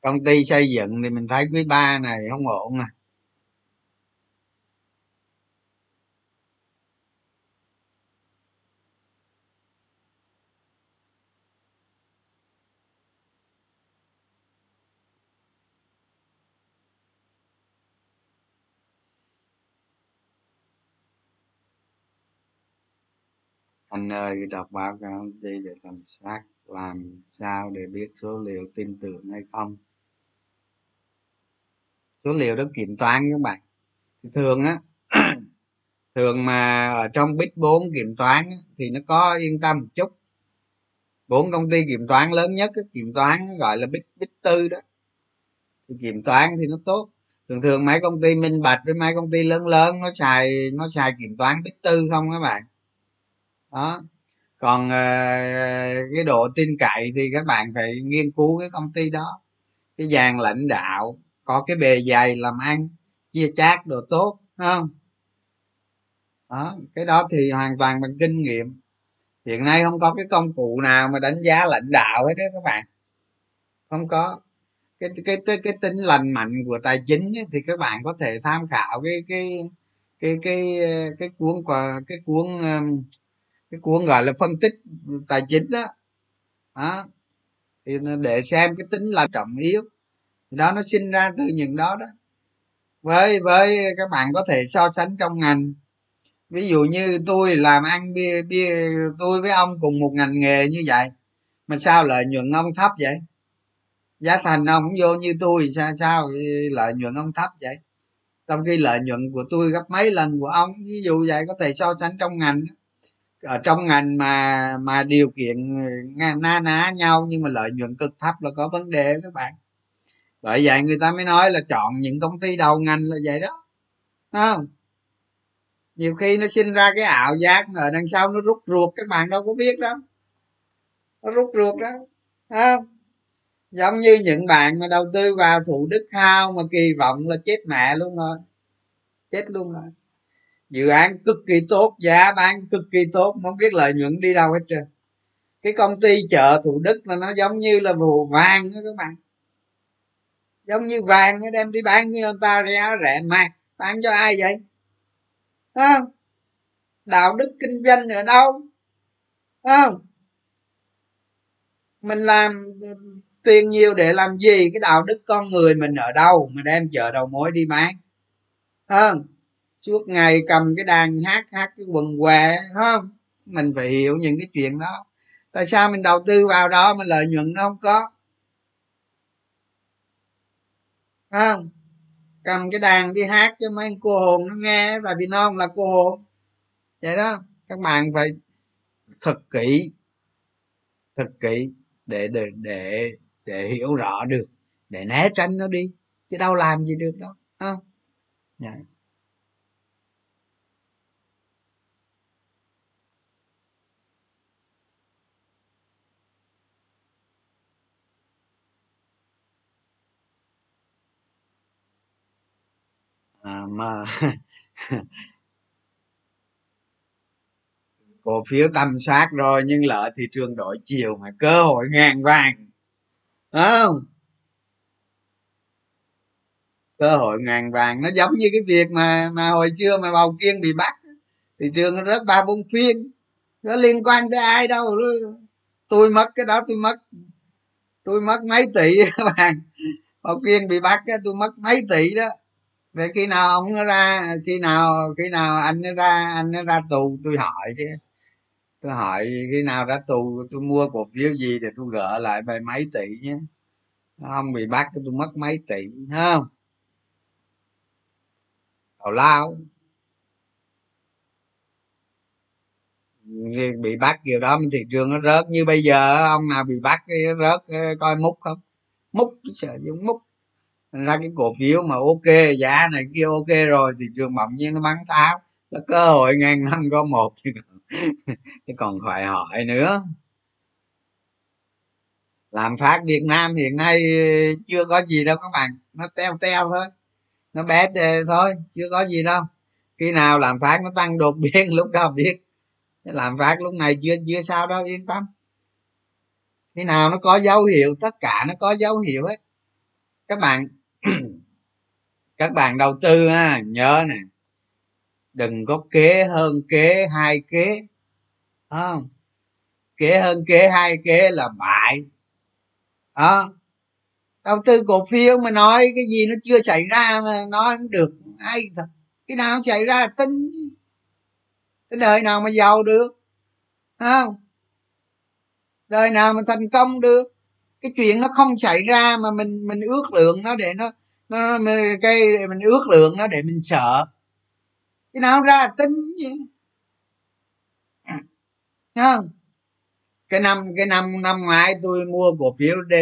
công ty xây dựng thì mình thấy quý ba này không ổn à. Anh ơi đọc báo cáo đi để tầm soát làm sao để biết số liệu tin tưởng hay không. Số liệu đó kiểm toán các bạn. Thường á thường mà ở trong big 4 kiểm toán á, thì nó có yên tâm một chút. Bốn công ty kiểm toán lớn nhất cái kiểm toán gọi là big big tư đó. Thì kiểm toán thì nó tốt. Thường thường mấy công ty minh bạch với mấy công ty lớn lớn nó xài nó xài kiểm toán big tư không các bạn? Đó. Còn uh, cái độ tin cậy thì các bạn phải nghiên cứu cái công ty đó. Cái dàn lãnh đạo có cái bề dày làm ăn chia chác đồ tốt không? Đó cái đó thì hoàn toàn bằng kinh nghiệm. Hiện nay không có cái công cụ nào mà đánh giá lãnh đạo hết đó các bạn. Không có. Cái cái cái, cái tính lành mạnh của tài chính ấy, thì các bạn có thể tham khảo cái cái cái cái cái, cái cuốn cái cuốn cái cuốn gọi là phân tích tài chính đó. Đó. Thì để xem cái tính là trọng yếu. Đó, nó sinh ra từ những đó đó. Với với các bạn có thể so sánh trong ngành. Ví dụ như tôi làm ăn bia bia, tôi với ông cùng một ngành nghề như vậy, mà sao lợi nhuận ông thấp vậy? Giá thành ông cũng vô như tôi, sao sao lợi nhuận ông thấp vậy? Trong khi lợi nhuận của tôi gấp mấy lần của ông, ví dụ vậy, có thể so sánh trong ngành ở trong ngành mà mà điều kiện ờ, na ná nhau nhưng mà lợi nhuận cực thấp là có vấn đề các bạn. Bởi vậy người ta mới nói là chọn những công ty đầu ngành là vậy đó không? Nhiều khi nó sinh ra cái ảo giác ở đằng sau nó rút ruột, các bạn đâu có biết đâu. Nó rút ruột đó không? Giống như những bạn mà đầu tư vào thủ đức hao mà kỳ vọng là chết mẹ luôn rồi, chết luôn rồi dự án cực kỳ tốt, giá bán cực kỳ tốt, không biết lợi nhuận đi đâu hết trơn. Cái công ty chợ thủ đức là nó giống như là vụ vàng đó các bạn. Giống như vàng nó đem đi bán như người ta rẻ rẻ mạt bán cho ai vậy? Không? Đạo đức kinh doanh ở đâu? Không? Mình làm tiền nhiều để làm gì? Cái đạo đức con người mình ở đâu mà đem chợ đầu mối đi bán? Không? Suốt ngày cầm cái đàn hát hát cái quần què không? Mình phải hiểu những cái chuyện đó. Tại sao mình đầu tư vào đó mà lợi nhuận nó không có? Không? Cầm cái đàn đi hát cho mấy cô hồn nó nghe, tại vì nó không là cô hồn. Vậy đó, các bạn phải thật kỹ thật kỹ để để để để hiểu rõ được, để né tránh nó đi, chứ đâu làm gì được đâu không? Yeah. À, mà cổ phiếu tầm soát rồi nhưng lỡ thị trường đổi chiều mà cơ hội ngàn vàng không? Cơ hội ngàn vàng nó giống như cái việc mà mà hồi xưa mà bầu kiên bị bắt thị trường nó rớt ba bốn phiên nó liên quan tới ai đâu tôi mất cái đó tôi mất tôi mất mấy tỷ các bạn. Bầu kiên bị bắt tôi mất mấy tỷ đó về khi nào ông nó ra, khi nào khi nào anh nó ra, anh nó ra tù, tôi hỏi chứ. Tôi hỏi khi nào ra tù, tôi mua cổ phiếu gì để tôi gỡ lại về mấy tỷ nhé. Không bị bắt tôi mất mấy tỷ không? Tào lao. Bị bắt kiểu đó thị trường nó rớt như bây giờ, ông nào bị bắt nó rớt ờ, coi múc không? Múc sợ giống múc ra cái cổ phiếu mà ok, giá này kia ok rồi thị trường bỗng nhiên nó bắn tháo. Là cơ hội ngàn năm có một. Chứ còn phải hỏi nữa. Làm phát việt nam hiện nay chưa có gì đâu các bạn. Nó teo teo thôi. Nó bé tê thôi, chưa có gì đâu. Khi nào làm phát nó tăng đột biến, lúc đó biết. Làm phát lúc này chưa chưa sao đâu, yên tâm. Khi nào nó có dấu hiệu, tất cả nó có dấu hiệu hết. Các bạn các bạn đầu tư ha, nhớ nè. Đừng có kế hơn kế, hai kế không? Kế hơn kế, hai kế là bại. Đó. Đầu tư cổ phiếu mà nói cái gì nó chưa xảy ra mà nói không được. Ai thật, cái nào xảy ra, tính. Cái đời nào mà giàu được không? Đời nào mà thành công được, cái chuyện nó không xảy ra mà mình mình ước lượng nó để nó nó cái mình ước lượng nó để mình sợ. Cái nào ra tính gì? Ừ. Không? Cái năm cái năm năm ngoái tôi mua cổ phiếu d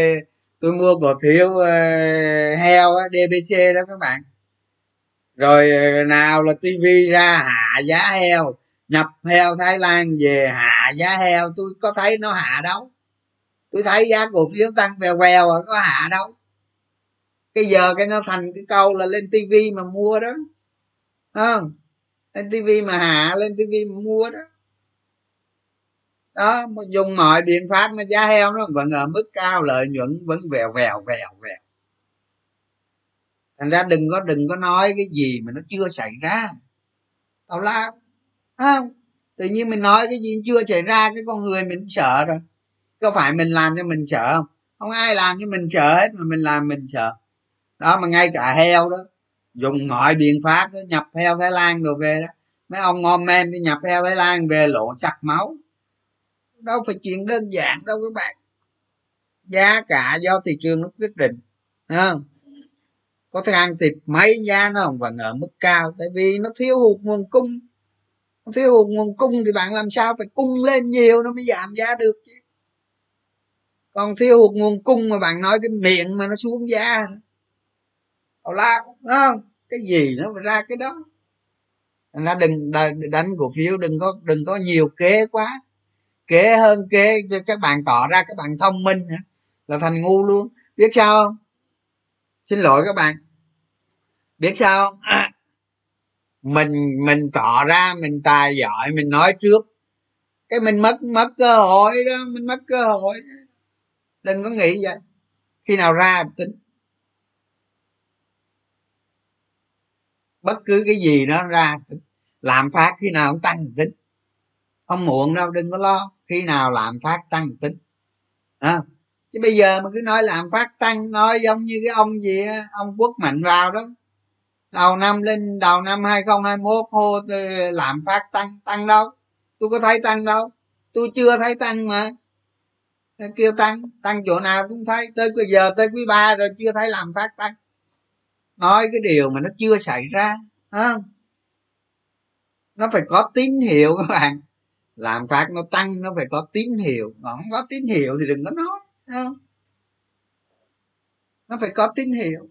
tôi mua cổ phiếu uh, heo dbc đó các bạn. Rồi ờ, nào là tivi ra hạ giá heo nhập heo thái lan về hạ giá heo tôi có thấy nó hạ đâu. Tôi thấy giá cổ phiếu tăng vèo vèo à, có hạ đâu cái giờ cái nó thành cái câu là lên tivi mà mua đó. Không? Lên tivi mà hạ, lên tivi mà mua đó. Đó dùng mọi biện pháp mà giá heo nó vẫn ở mức cao, lợi nhuận vẫn vèo vèo vèo vèo. Thành ra đừng có đừng có nói cái gì mà nó chưa xảy ra. Tào lao không? Tự nhiên mình nói cái gì chưa xảy ra, cái con người mình sợ rồi. Có phải mình làm cho mình sợ không? Không ai làm cho mình sợ hết, mà mình làm mình sợ đó, mà ngay cả heo đó, dùng mọi biện pháp đó, nhập heo thái lan đồ về đó. Mấy ông ngon men đi nhập heo thái lan về lộ sặc máu. Đâu phải chuyện đơn giản đâu các bạn. Giá cả do thị trường nó quyết định không? Có thể ăn thịt mấy, giá nó vẫn ở mức cao, tại vì nó thiếu hụt nguồn cung. Nó thiếu hụt nguồn cung thì bạn làm sao phải cung lên nhiều nó mới giảm giá được chứ. Còn thiếu hụt nguồn cung mà bạn nói cái miệng mà nó xuống giá tào lao không? Cái gì nó ra cái đó? Nó đừng đánh cổ phiếu đừng có đừng có nhiều kế quá. Kế hơn kế các bạn tỏ ra các bạn thông minh là thành ngu luôn. Biết sao không? Xin lỗi các bạn. Biết sao không? À, mình mình tỏ ra mình tài giỏi mình nói trước. Cái mình mất mất cơ hội đó mình mất cơ hội. Đừng có nghĩ vậy. Khi nào ra tính. Bất cứ cái gì nó ra làm phát khi nào cũng tăng tính. Không muộn đâu đừng có lo khi nào làm phát tăng tính. À, chứ bây giờ mà cứ nói làm phát tăng nói giống như cái ông gì á ông quốc mạnh vào đó. Đầu năm lên đầu năm 2021 hô làm phát tăng tăng đâu? Tôi có thấy tăng đâu. Tôi chưa thấy tăng mà. Kêu tăng tăng chỗ nào cũng thấy. Tới bây giờ tới quý ba rồi chưa thấy làm phát tăng nói cái điều mà nó chưa xảy ra không? Nó phải có tín hiệu các bạn. Làm phát nó tăng, nó phải có tín hiệu. Mà không có tín hiệu thì đừng có nói không? Nó phải có tín hiệu.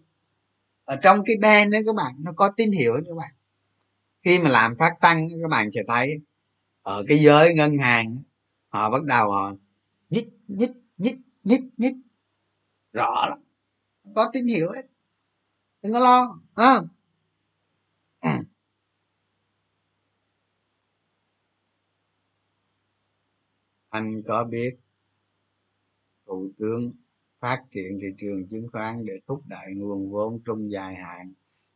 Ở trong cái ben đấy các bạn, nó có tín hiệu đấy các bạn. Khi mà làm phát tăng các bạn sẽ thấy, ở cái giới ngân hàng, họ bắt đầu họ nhích nhích nhích nhích nhích. Rõ lắm. Có tín hiệu hết đừng có lo ha à. anh có biết thủ tướng phát triển thị trường chứng khoán để thúc đẩy nguồn vốn trung dài hạn?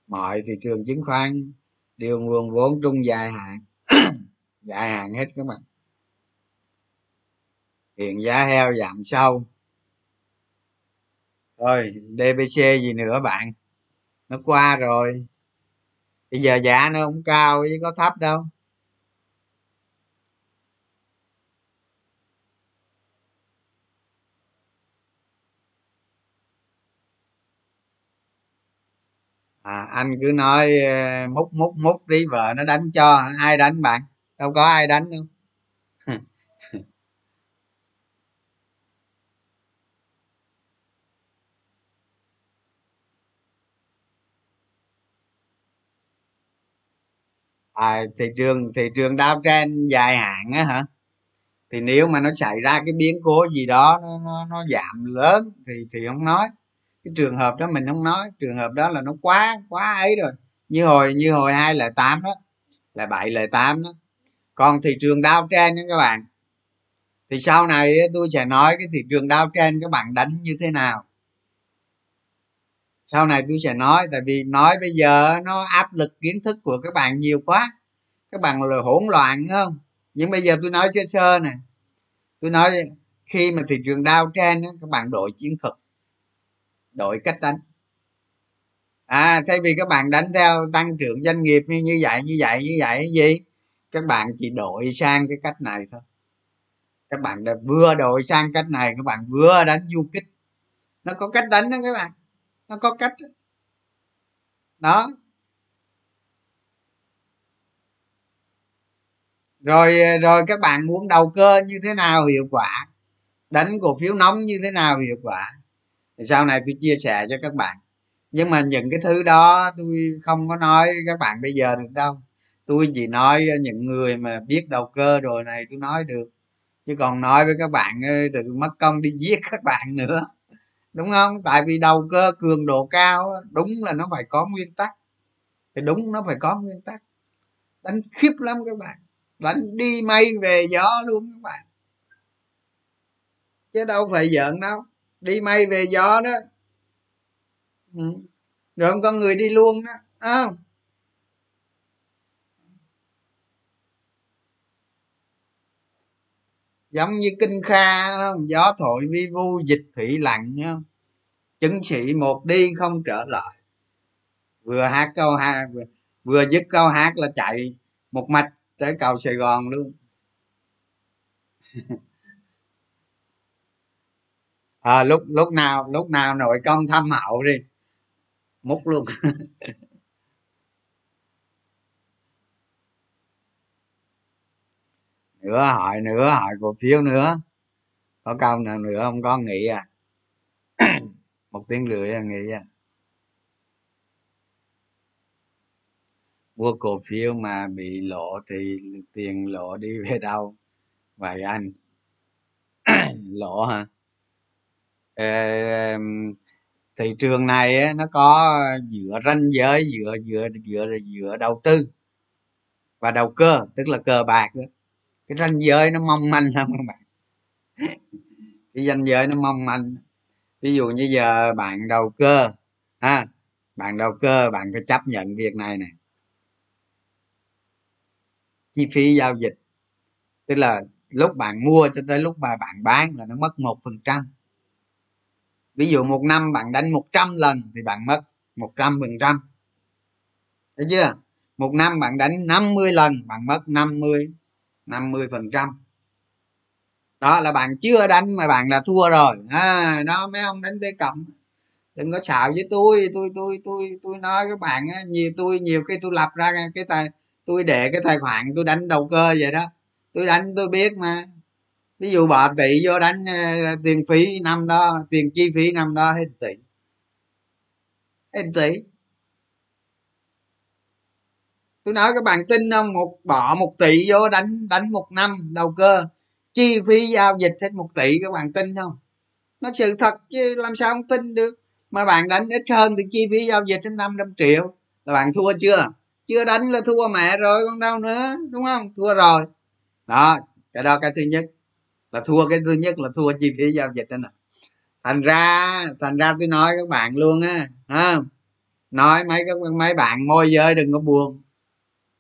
Mọi thị trường chứng khoán đều nguồn vốn trung dài hạn. Dài hạn hết các bạn. Hiện giá heo giảm sâu. Thôi dbc gì nữa bạn? Nó qua rồi. Bây giờ giá nó không cao chứ có thấp đâu. À anh cứ nói ờ, múc múc múc tí, vợ nó đánh cho. Ai đánh bạn? Đâu có ai đánh đâu. À, thị trường thị trường đao trên dài hạn á hả? Thì nếu mà nó xảy ra cái biến cố gì đó nó, nó, nó giảm lớn thì thì không nói. Cái trường hợp đó mình không nói. Trường hợp đó là nó quá quá ấy rồi. Như hồi như hồi hai là tám đó là bảy là tám đó. Còn thị trường đao trên đó các bạn thì sau này tôi sẽ nói cái thị trường đao trên các bạn đánh như thế nào sau này tôi sẽ nói, tại vì nói bây giờ nó áp lực kiến thức của các bạn nhiều quá. Các bạn là hỗn loạn không? Nhưng bây giờ tôi nói sơ sơ nè. Tôi nói khi mà thị trường đao trên các bạn đổi chiến thuật, đổi cách đánh. À thay vì các bạn đánh theo tăng trưởng doanh nghiệp như như vậy như vậy như vậy, gì? Các bạn chỉ đổi sang cái cách này thôi. Các bạn đã vừa đổi sang cách này, các bạn vừa đánh du kích. Nó có cách đánh đó các bạn nó có cách đó, đó. rồi rồi các bạn muốn đầu cơ như thế nào hiệu quả? Đánh cổ phiếu nóng như thế nào hiệu quả? Sau này tôi chia sẻ cho các bạn. Nhưng mà những cái thứ đó tôi không có nói các bạn bây giờ được đâu. Tôi chỉ nói những người mà biết đầu cơ rồi này tôi nói được. Chứ còn nói với các bạn ờ, từ mất công đi giết các bạn nữa đúng không? Tại vì đầu cơ cường độ cao đúng là nó phải có nguyên tắc. Thì đúng, nó phải có nguyên tắc. Đánh khiếp lắm các bạn. Đánh đi mây về gió luôn các bạn. Chứ đâu phải giỡn đâu. Đi mây về gió đó. Ừ. rồi không có người đi luôn đó. Không? Giống như kinh kha không? Gió thổi vi vu dịch thủy lặng không? Chứng sĩ một đi không trở lại. Vừa hát câu hát vừa, vừa dứt câu hát là chạy một mạch tới cầu sài gòn luôn. À, lúc lúc nào lúc nào nội công thăm hậu đi. Múc luôn. nữa hỏi nữa hỏi cổ phiếu nữa. Có câu nào nữa không? Có nghĩ à? Một tiếng rưỡi là nghĩ à. Mua cổ phiếu mà bị lỗ thì tiền lỗ đi về đâu? Vậy anh. Lỗ hả? Ê, thị trường này nó có giữa ranh giới giữa giữa giữa giữa đầu tư và đầu cơ tức là cờ bạc đó cái ranh giới nó mong manh lắm các bạn. Cái ranh giới nó mong manh. Ví dụ như giờ bạn đầu cơ, ha, bạn đầu cơ bạn phải chấp nhận việc này nè. Chi phí giao dịch. Tức là lúc bạn mua cho tới lúc mà bạn bán là nó mất một phần trăm. Ví dụ một năm bạn đánh 100 lần thì bạn mất 100 phần trăm. Thấy chưa? Một năm bạn đánh 50 lần, bạn mất 50 50 phần trăm. Đó là bạn chưa đánh mà bạn đã thua rồi. À, đó mấy ông đánh tê cộng đừng có xạo với tôi tôi tôi tôi tôi nói các bạn á nhiều tôi nhiều khi tôi lập ra cái tài tôi để cái tài khoản tôi đánh đầu cơ vậy đó. Tôi đánh tôi biết mà. Ví dụ bỏ tỷ vô đánh uh, tiền phí năm đó tiền chi phí năm đó hết tỷ. Hết tỷ tôi nói các bạn tin không? Một, bỏ một tỷ vô, đánh đánh một năm, đầu cơ. Chi phí giao dịch hết một tỷ, các bạn tin không? Nó sự thật chứ làm sao không tin được? Mà bạn đánh ít hơn thì chi phí giao dịch đến 500 triệu. Là bạn thua chưa? Chưa đánh là thua mẹ rồi, còn đâu nữa, đúng không? Thua rồi. Đó, cái đó cái thứ nhất. Là thua cái thứ nhất là thua chi phí giao dịch đó nè. Thành ra thành ra tôi nói các bạn luôn á ha nói mấy các mấy bạn môi giới đừng có buồn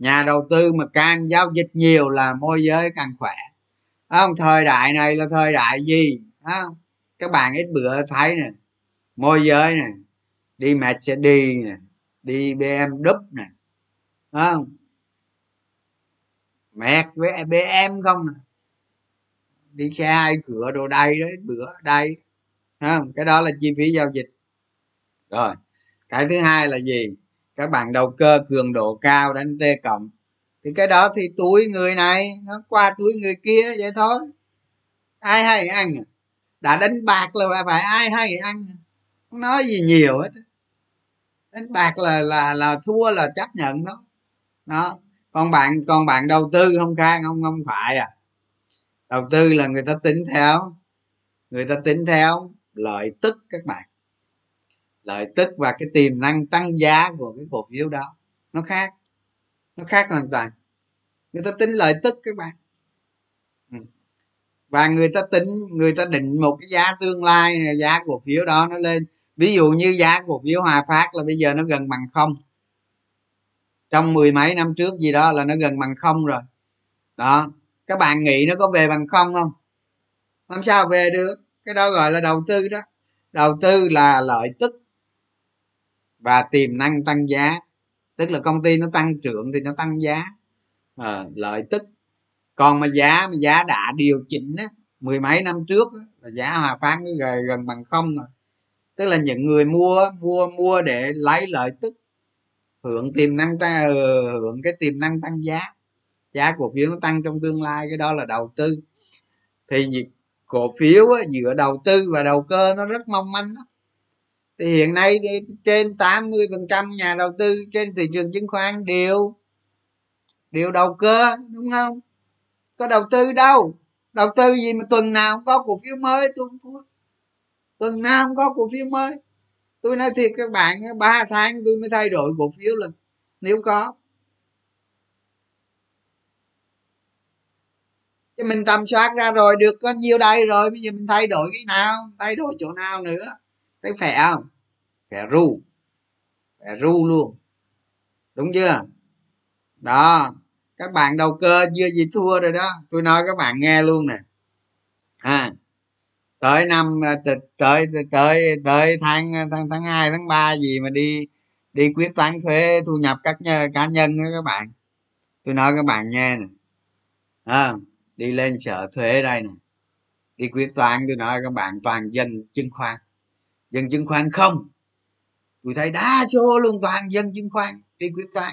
nhà đầu tư mà càng giao dịch nhiều là môi giới càng khỏe. Không? Thời đại này là thời đại gì? Không? Các bạn ít bữa thấy nè. Môi giới nè. Đi mercedes nè. Đi bmw nè. Không? Mẹt với bm không nè. Đi xe hai cửa đồ đây đấy bữa đây không? Cái đó là chi phí giao dịch. Rồi. Cái thứ hai là gì? Các bạn đầu cơ cường độ cao đánh t cộng. Thì cái đó thì túi người này, nó qua túi người kia vậy thôi. Ai hay ăn. Đã đánh bạc là phải ai hay ăn. Không nói gì nhiều hết. Đánh bạc là là là thua là chấp nhận đó. Đó. Còn bạn còn bạn đầu tư không khang? Không không phải à. Đầu tư là người ta tính theo. Người ta tính theo lợi tức các bạn lợi tức và cái tiềm năng tăng giá của cái cổ phiếu đó, nó khác nó khác hoàn toàn. Người ta tính lợi tức các bạn. Ừ. Và người ta tính, người ta định một cái giá tương lai, giá cổ phiếu đó nó lên. Ví dụ như giá cổ phiếu hòa phát là bây giờ nó gần bằng không. Trong mười mấy năm trước gì đó là nó gần bằng không rồi. Đó, các bạn nghĩ nó có về bằng không không? Làm sao, về được. Cái đó gọi là đầu tư đó. Đầu tư là lợi tức và tiềm năng tăng giá. Tức là công ty nó tăng trưởng thì nó tăng giá. À, lợi tức. Còn mà giá mà giá đã điều chỉnh á mười mấy năm trước á, là giá hòa phát nó gần, gần bằng không rồi. Tức là những người mua mua mua để lấy lợi tức hưởng tiềm năng tăng ờ, hưởng cái tiềm năng tăng giá. Giá cổ phiếu nó tăng trong tương lai cái đó là đầu tư. Thì cổ phiếu á, giữa đầu tư và đầu cơ nó rất mong manh đó thì hiện nay trên 80 phần trăm nhà đầu tư trên thị trường chứng khoán đều đều đầu cơ, đúng không? Có đầu tư đâu? Đầu tư gì mà tuần nào không có cổ phiếu mới, tôi không có. Tuần nào không có cổ phiếu mới. Tôi nói thiệt các bạn, ba tháng tôi mới thay đổi cổ phiếu lần, nếu có. Chứ mình tầm soát ra rồi, được có nhiêu đây rồi, bây giờ mình thay đổi cái nào, thay đổi chỗ nào nữa thấy khỏe không? Khỏe ru. Khỏe ru luôn. Đúng chưa? Đó. Các bạn đầu cơ chưa gì thua rồi đó. Tôi nói các bạn nghe luôn nè. À tới năm à, tới tới tới tháng tháng tháng hai tháng ba gì mà đi đi quyết toán thuế thu nhập các cá nhân đó các bạn. Tôi nói các bạn nghe nè. À, đi lên sở thuế đây nè. Đi quyết toán tôi nói các bạn toàn dân chứng khoán dân chứng khoán không? Tôi thấy đa số luôn toàn dân chứng khoán đi quyết toán.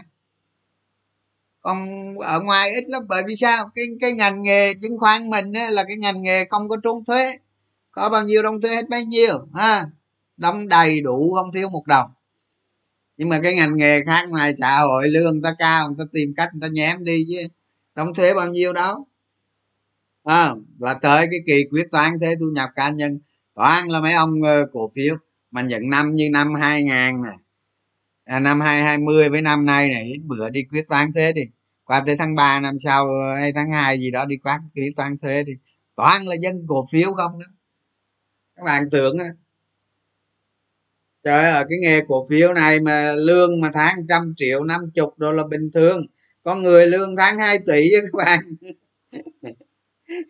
Còn ở ngoài ít lắm bởi vì sao? Cái cái ngành nghề chứng khoán mình á, là cái ngành nghề không có trốn thuế. Có bao nhiêu đóng thuế hết bấy nhiêu ha? Đóng đầy đủ không thiếu một đồng. Nhưng mà cái ngành nghề khác ngoài xã hội lương người ta cao người ta tìm cách người ta nhém đi chứ. Đóng thuế bao nhiêu đó, à, là tới cái kỳ quyết toán thuế thu nhập cá nhân toán là mấy ông ờ, cổ phiếu. Mà những năm như năm 2000 này à, năm 2020 với năm nay này ít bữa đi quyết toán thuế đi. Qua tới tháng 3 năm sau ờ, hay tháng 2 gì đó đi quát quyết toán thuế đi. Toàn là dân cổ phiếu không đó. Các bạn tưởng á. Trời ơi cái nghề cổ phiếu này mà lương mà tháng trăm triệu năm chục đô là bình thường. Có người lương tháng 2 tỷ các bạn.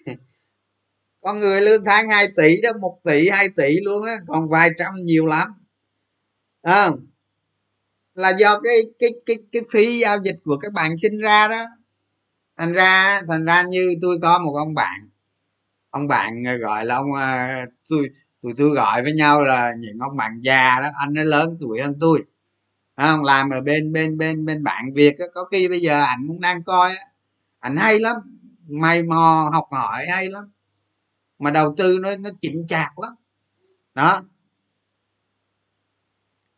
con người lương tháng 2 tỷ đó một tỷ 2 tỷ luôn á còn vài trăm nhiều lắm. À, là do cái cái cái cái phí giao dịch của các bạn sinh ra đó. Thành ra thành ra như tôi có một ông bạn. Ông bạn ờ, gọi là ông ờ, tôi tụi tôi gọi với nhau là những ông bạn già đó anh ấy lớn tuổi hơn tôi. Không? Làm ở bên bên bên bên bạn việt đó, có khi bây giờ ảnh cũng đang coi ảnh hay lắm mày mò học hỏi hay lắm mà đầu tư nó nó chỉnh chạc lắm. Đó.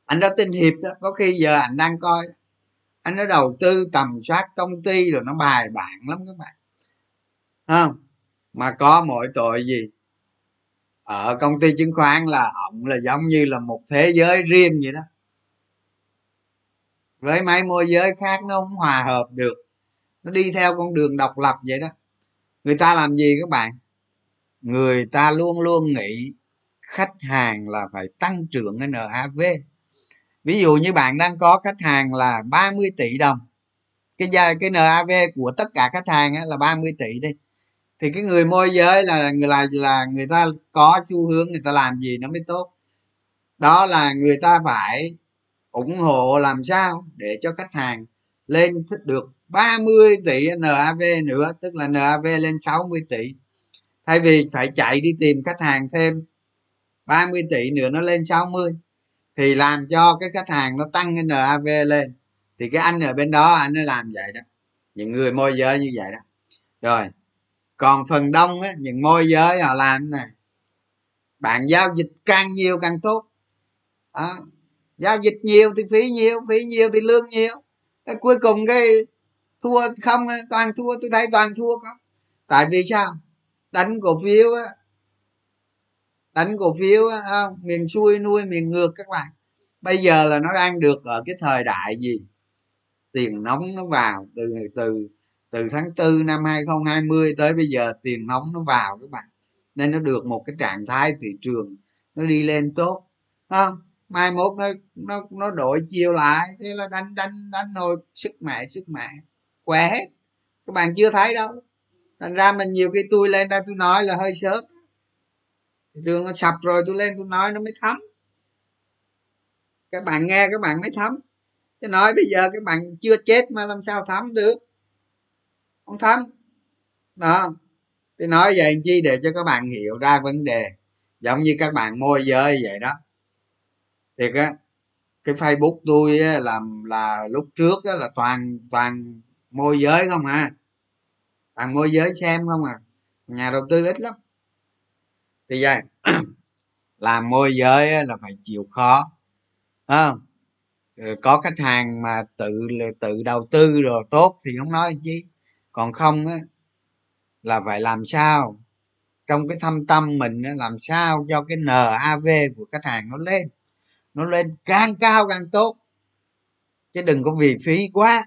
Anh đã tin hiệp đó, có khi giờ anh đang coi anh nó đầu tư tầm soát công ty rồi nó bài bản lắm các bạn. Không? Mà có mỗi tội gì? Ở công ty chứng khoán là ổng là giống như là một thế giới riêng vậy đó. Với mấy môi giới khác nó không hòa hợp được. Nó đi theo con đường độc lập vậy đó. Người ta làm gì các bạn? Người ta luôn luôn nghĩ khách hàng là phải tăng trưởng NAV ví dụ như bạn đang có khách hàng là 30 tỷ đồng, cái gia, cái NAV của tất cả khách hàng là 30 tỷ đi. Thì cái người môi giới là người là là người ta có xu hướng người ta làm gì nó mới tốt. Đó là người ta phải ủng hộ làm sao để cho khách hàng lên được 30 tỷ NAV nữa, tức là NAV lên 60 tỷ thay vì phải chạy đi tìm khách hàng thêm 30 tỷ nữa nó lên 60 thì làm cho cái khách hàng nó tăng cái NAV lên. Thì cái anh ở bên đó, anh nó làm vậy đó. Những người môi giới như vậy đó. Rồi, còn phần đông á, những môi giới họ làm này bạn giao dịch càng nhiều càng tốt. Đó. giao dịch nhiều thì phí nhiều phí nhiều thì lương nhiều. Cái cuối cùng cái thua không, toàn thua, tôi thấy toàn thua không? Tại vì sao? Đánh cổ phiếu á. Đánh cổ phiếu á không miền xuôi, nuôi, miền ngược các bạn. Bây giờ là nó đang được ở cái thời đại gì? Tiền nóng nó vào từ từ từ tháng tư năm 2020 tới bây giờ tiền nóng nó vào các bạn. Nên nó được một cái trạng thái thị trường nó đi lên tốt không mai mốt nó nó nó đổi chiều lại. Thế là đánh đánh đánh nồi sức mẹ sức mẹ què hết. Các bạn chưa thấy đâu thành ra mình nhiều khi tôi lên đây tôi nói là hơi sớm. Thị trường nó sập rồi tôi lên tôi nói nó mới thấm. Các bạn nghe các bạn mới thấm. Chứ nói bây giờ các bạn chưa chết mà làm sao thấm được? Không thấm. Đó. Tôi nói vậy chi để cho các bạn hiểu ra vấn đề. Giống như các bạn môi giới vậy đó. Thiệt á cái facebook tôi á, làm là lúc trước á, là toàn toàn môi giới không à toàn môi giới xem không à? Nhà đầu tư ít lắm. Thì vậy, làm môi giới là phải chịu khó. Không? Ờ, có khách hàng mà tự tự đầu tư rồi tốt thì không nói chi. Còn không á, là phải làm sao? Trong cái thâm tâm mình làm sao cho cái NAV của khách hàng nó lên? Nó lên càng cao càng tốt. Chứ đừng có vì phí quá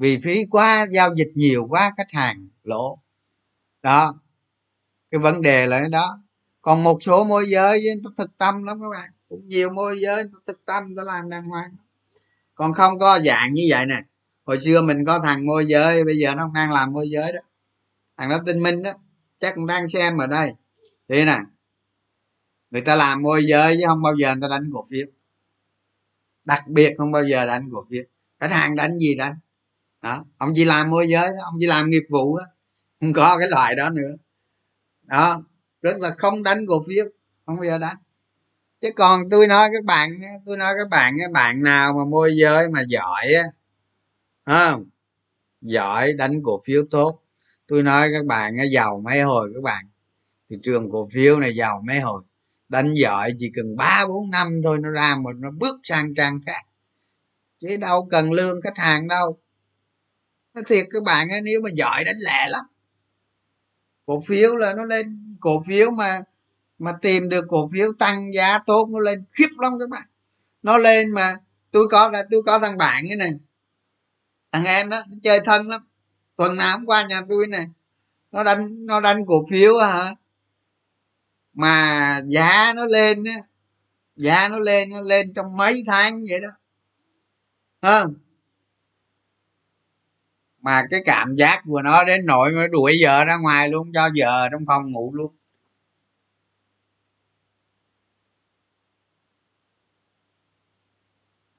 vì phí quá, giao dịch nhiều quá, khách hàng lỗ. Đó. Cái vấn đề là cái đó. Còn một số môi giới, nó thực tâm lắm các bạn. Cũng nhiều môi giới thực tâm, nó làm đàng hoàng. Còn không có dạng như vậy nè. Hồi xưa mình có thằng môi giới, bây giờ nó không đang làm môi giới đó. Thằng đó tinh minh đó, chắc cũng đang xem ở đây. Thế nè. Người ta làm môi giới chứ không bao giờ người ta đánh cổ phiếu. Đặc biệt không bao giờ đánh cổ phiếu. Khách hàng đánh gì đánh? Đó, ông chỉ làm môi giới đó. ông chỉ làm nghiệp vụ đó. Không có cái loại đó nữa. Đó, rất là không đánh cổ phiếu, không bao giờ đánh. Chứ còn tôi nói các bạn tôi nói các bạn các bạn nào mà môi giới mà giỏi á không giỏi đánh cổ phiếu tốt. Tôi nói các bạn giàu mấy hồi các bạn? Thị trường cổ phiếu này giàu mấy hồi? Đánh giỏi chỉ cần ba, bốn năm thôi, nó ra một, nó bước sang trang khác. Chứ đâu cần lương khách hàng đâu nó thiệt các bạn ấy, nếu mà giỏi đánh lẹ lắm. Cổ phiếu là nó lên cổ phiếu mà mà tìm được cổ phiếu tăng giá tốt nó lên khiếp lắm các bạn. Nó lên mà tôi có là tôi có thằng bạn cái này thằng em đó nó chơi thân lắm. Tuần nào cũng qua nhà tôi này nó đánh nó đánh cổ phiếu hả? Mà giá nó lên á giá nó lên nó lên trong mấy tháng vậy đó. Không mà cái cảm giác của nó đến nội mà đuổi vợ ra ngoài luôn, cho vợ trong phòng ngủ luôn.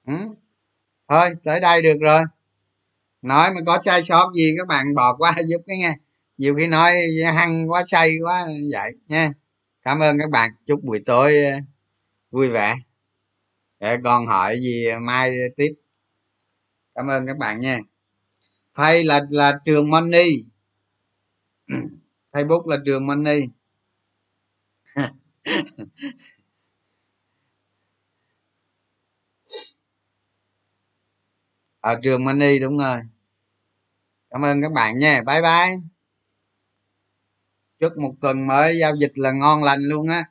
Ừ? thôi, tới đây được rồi. Nói mà có sai sót gì, các bạn bỏ qua giúp cái nghe. Nhiều khi nói hăng quá, say quá, vậy nha. Cảm ơn các bạn. Chúc buổi tối ờ, vui vẻ. Để còn hỏi gì, mai tiếp. Cảm ơn các bạn nha hay là là trường money. Facebook là trường money. Ở à, trường money, đúng rồi. Cảm ơn các bạn nha. Bye bye. Chúc một tuần mới, giao dịch là ngon lành luôn á.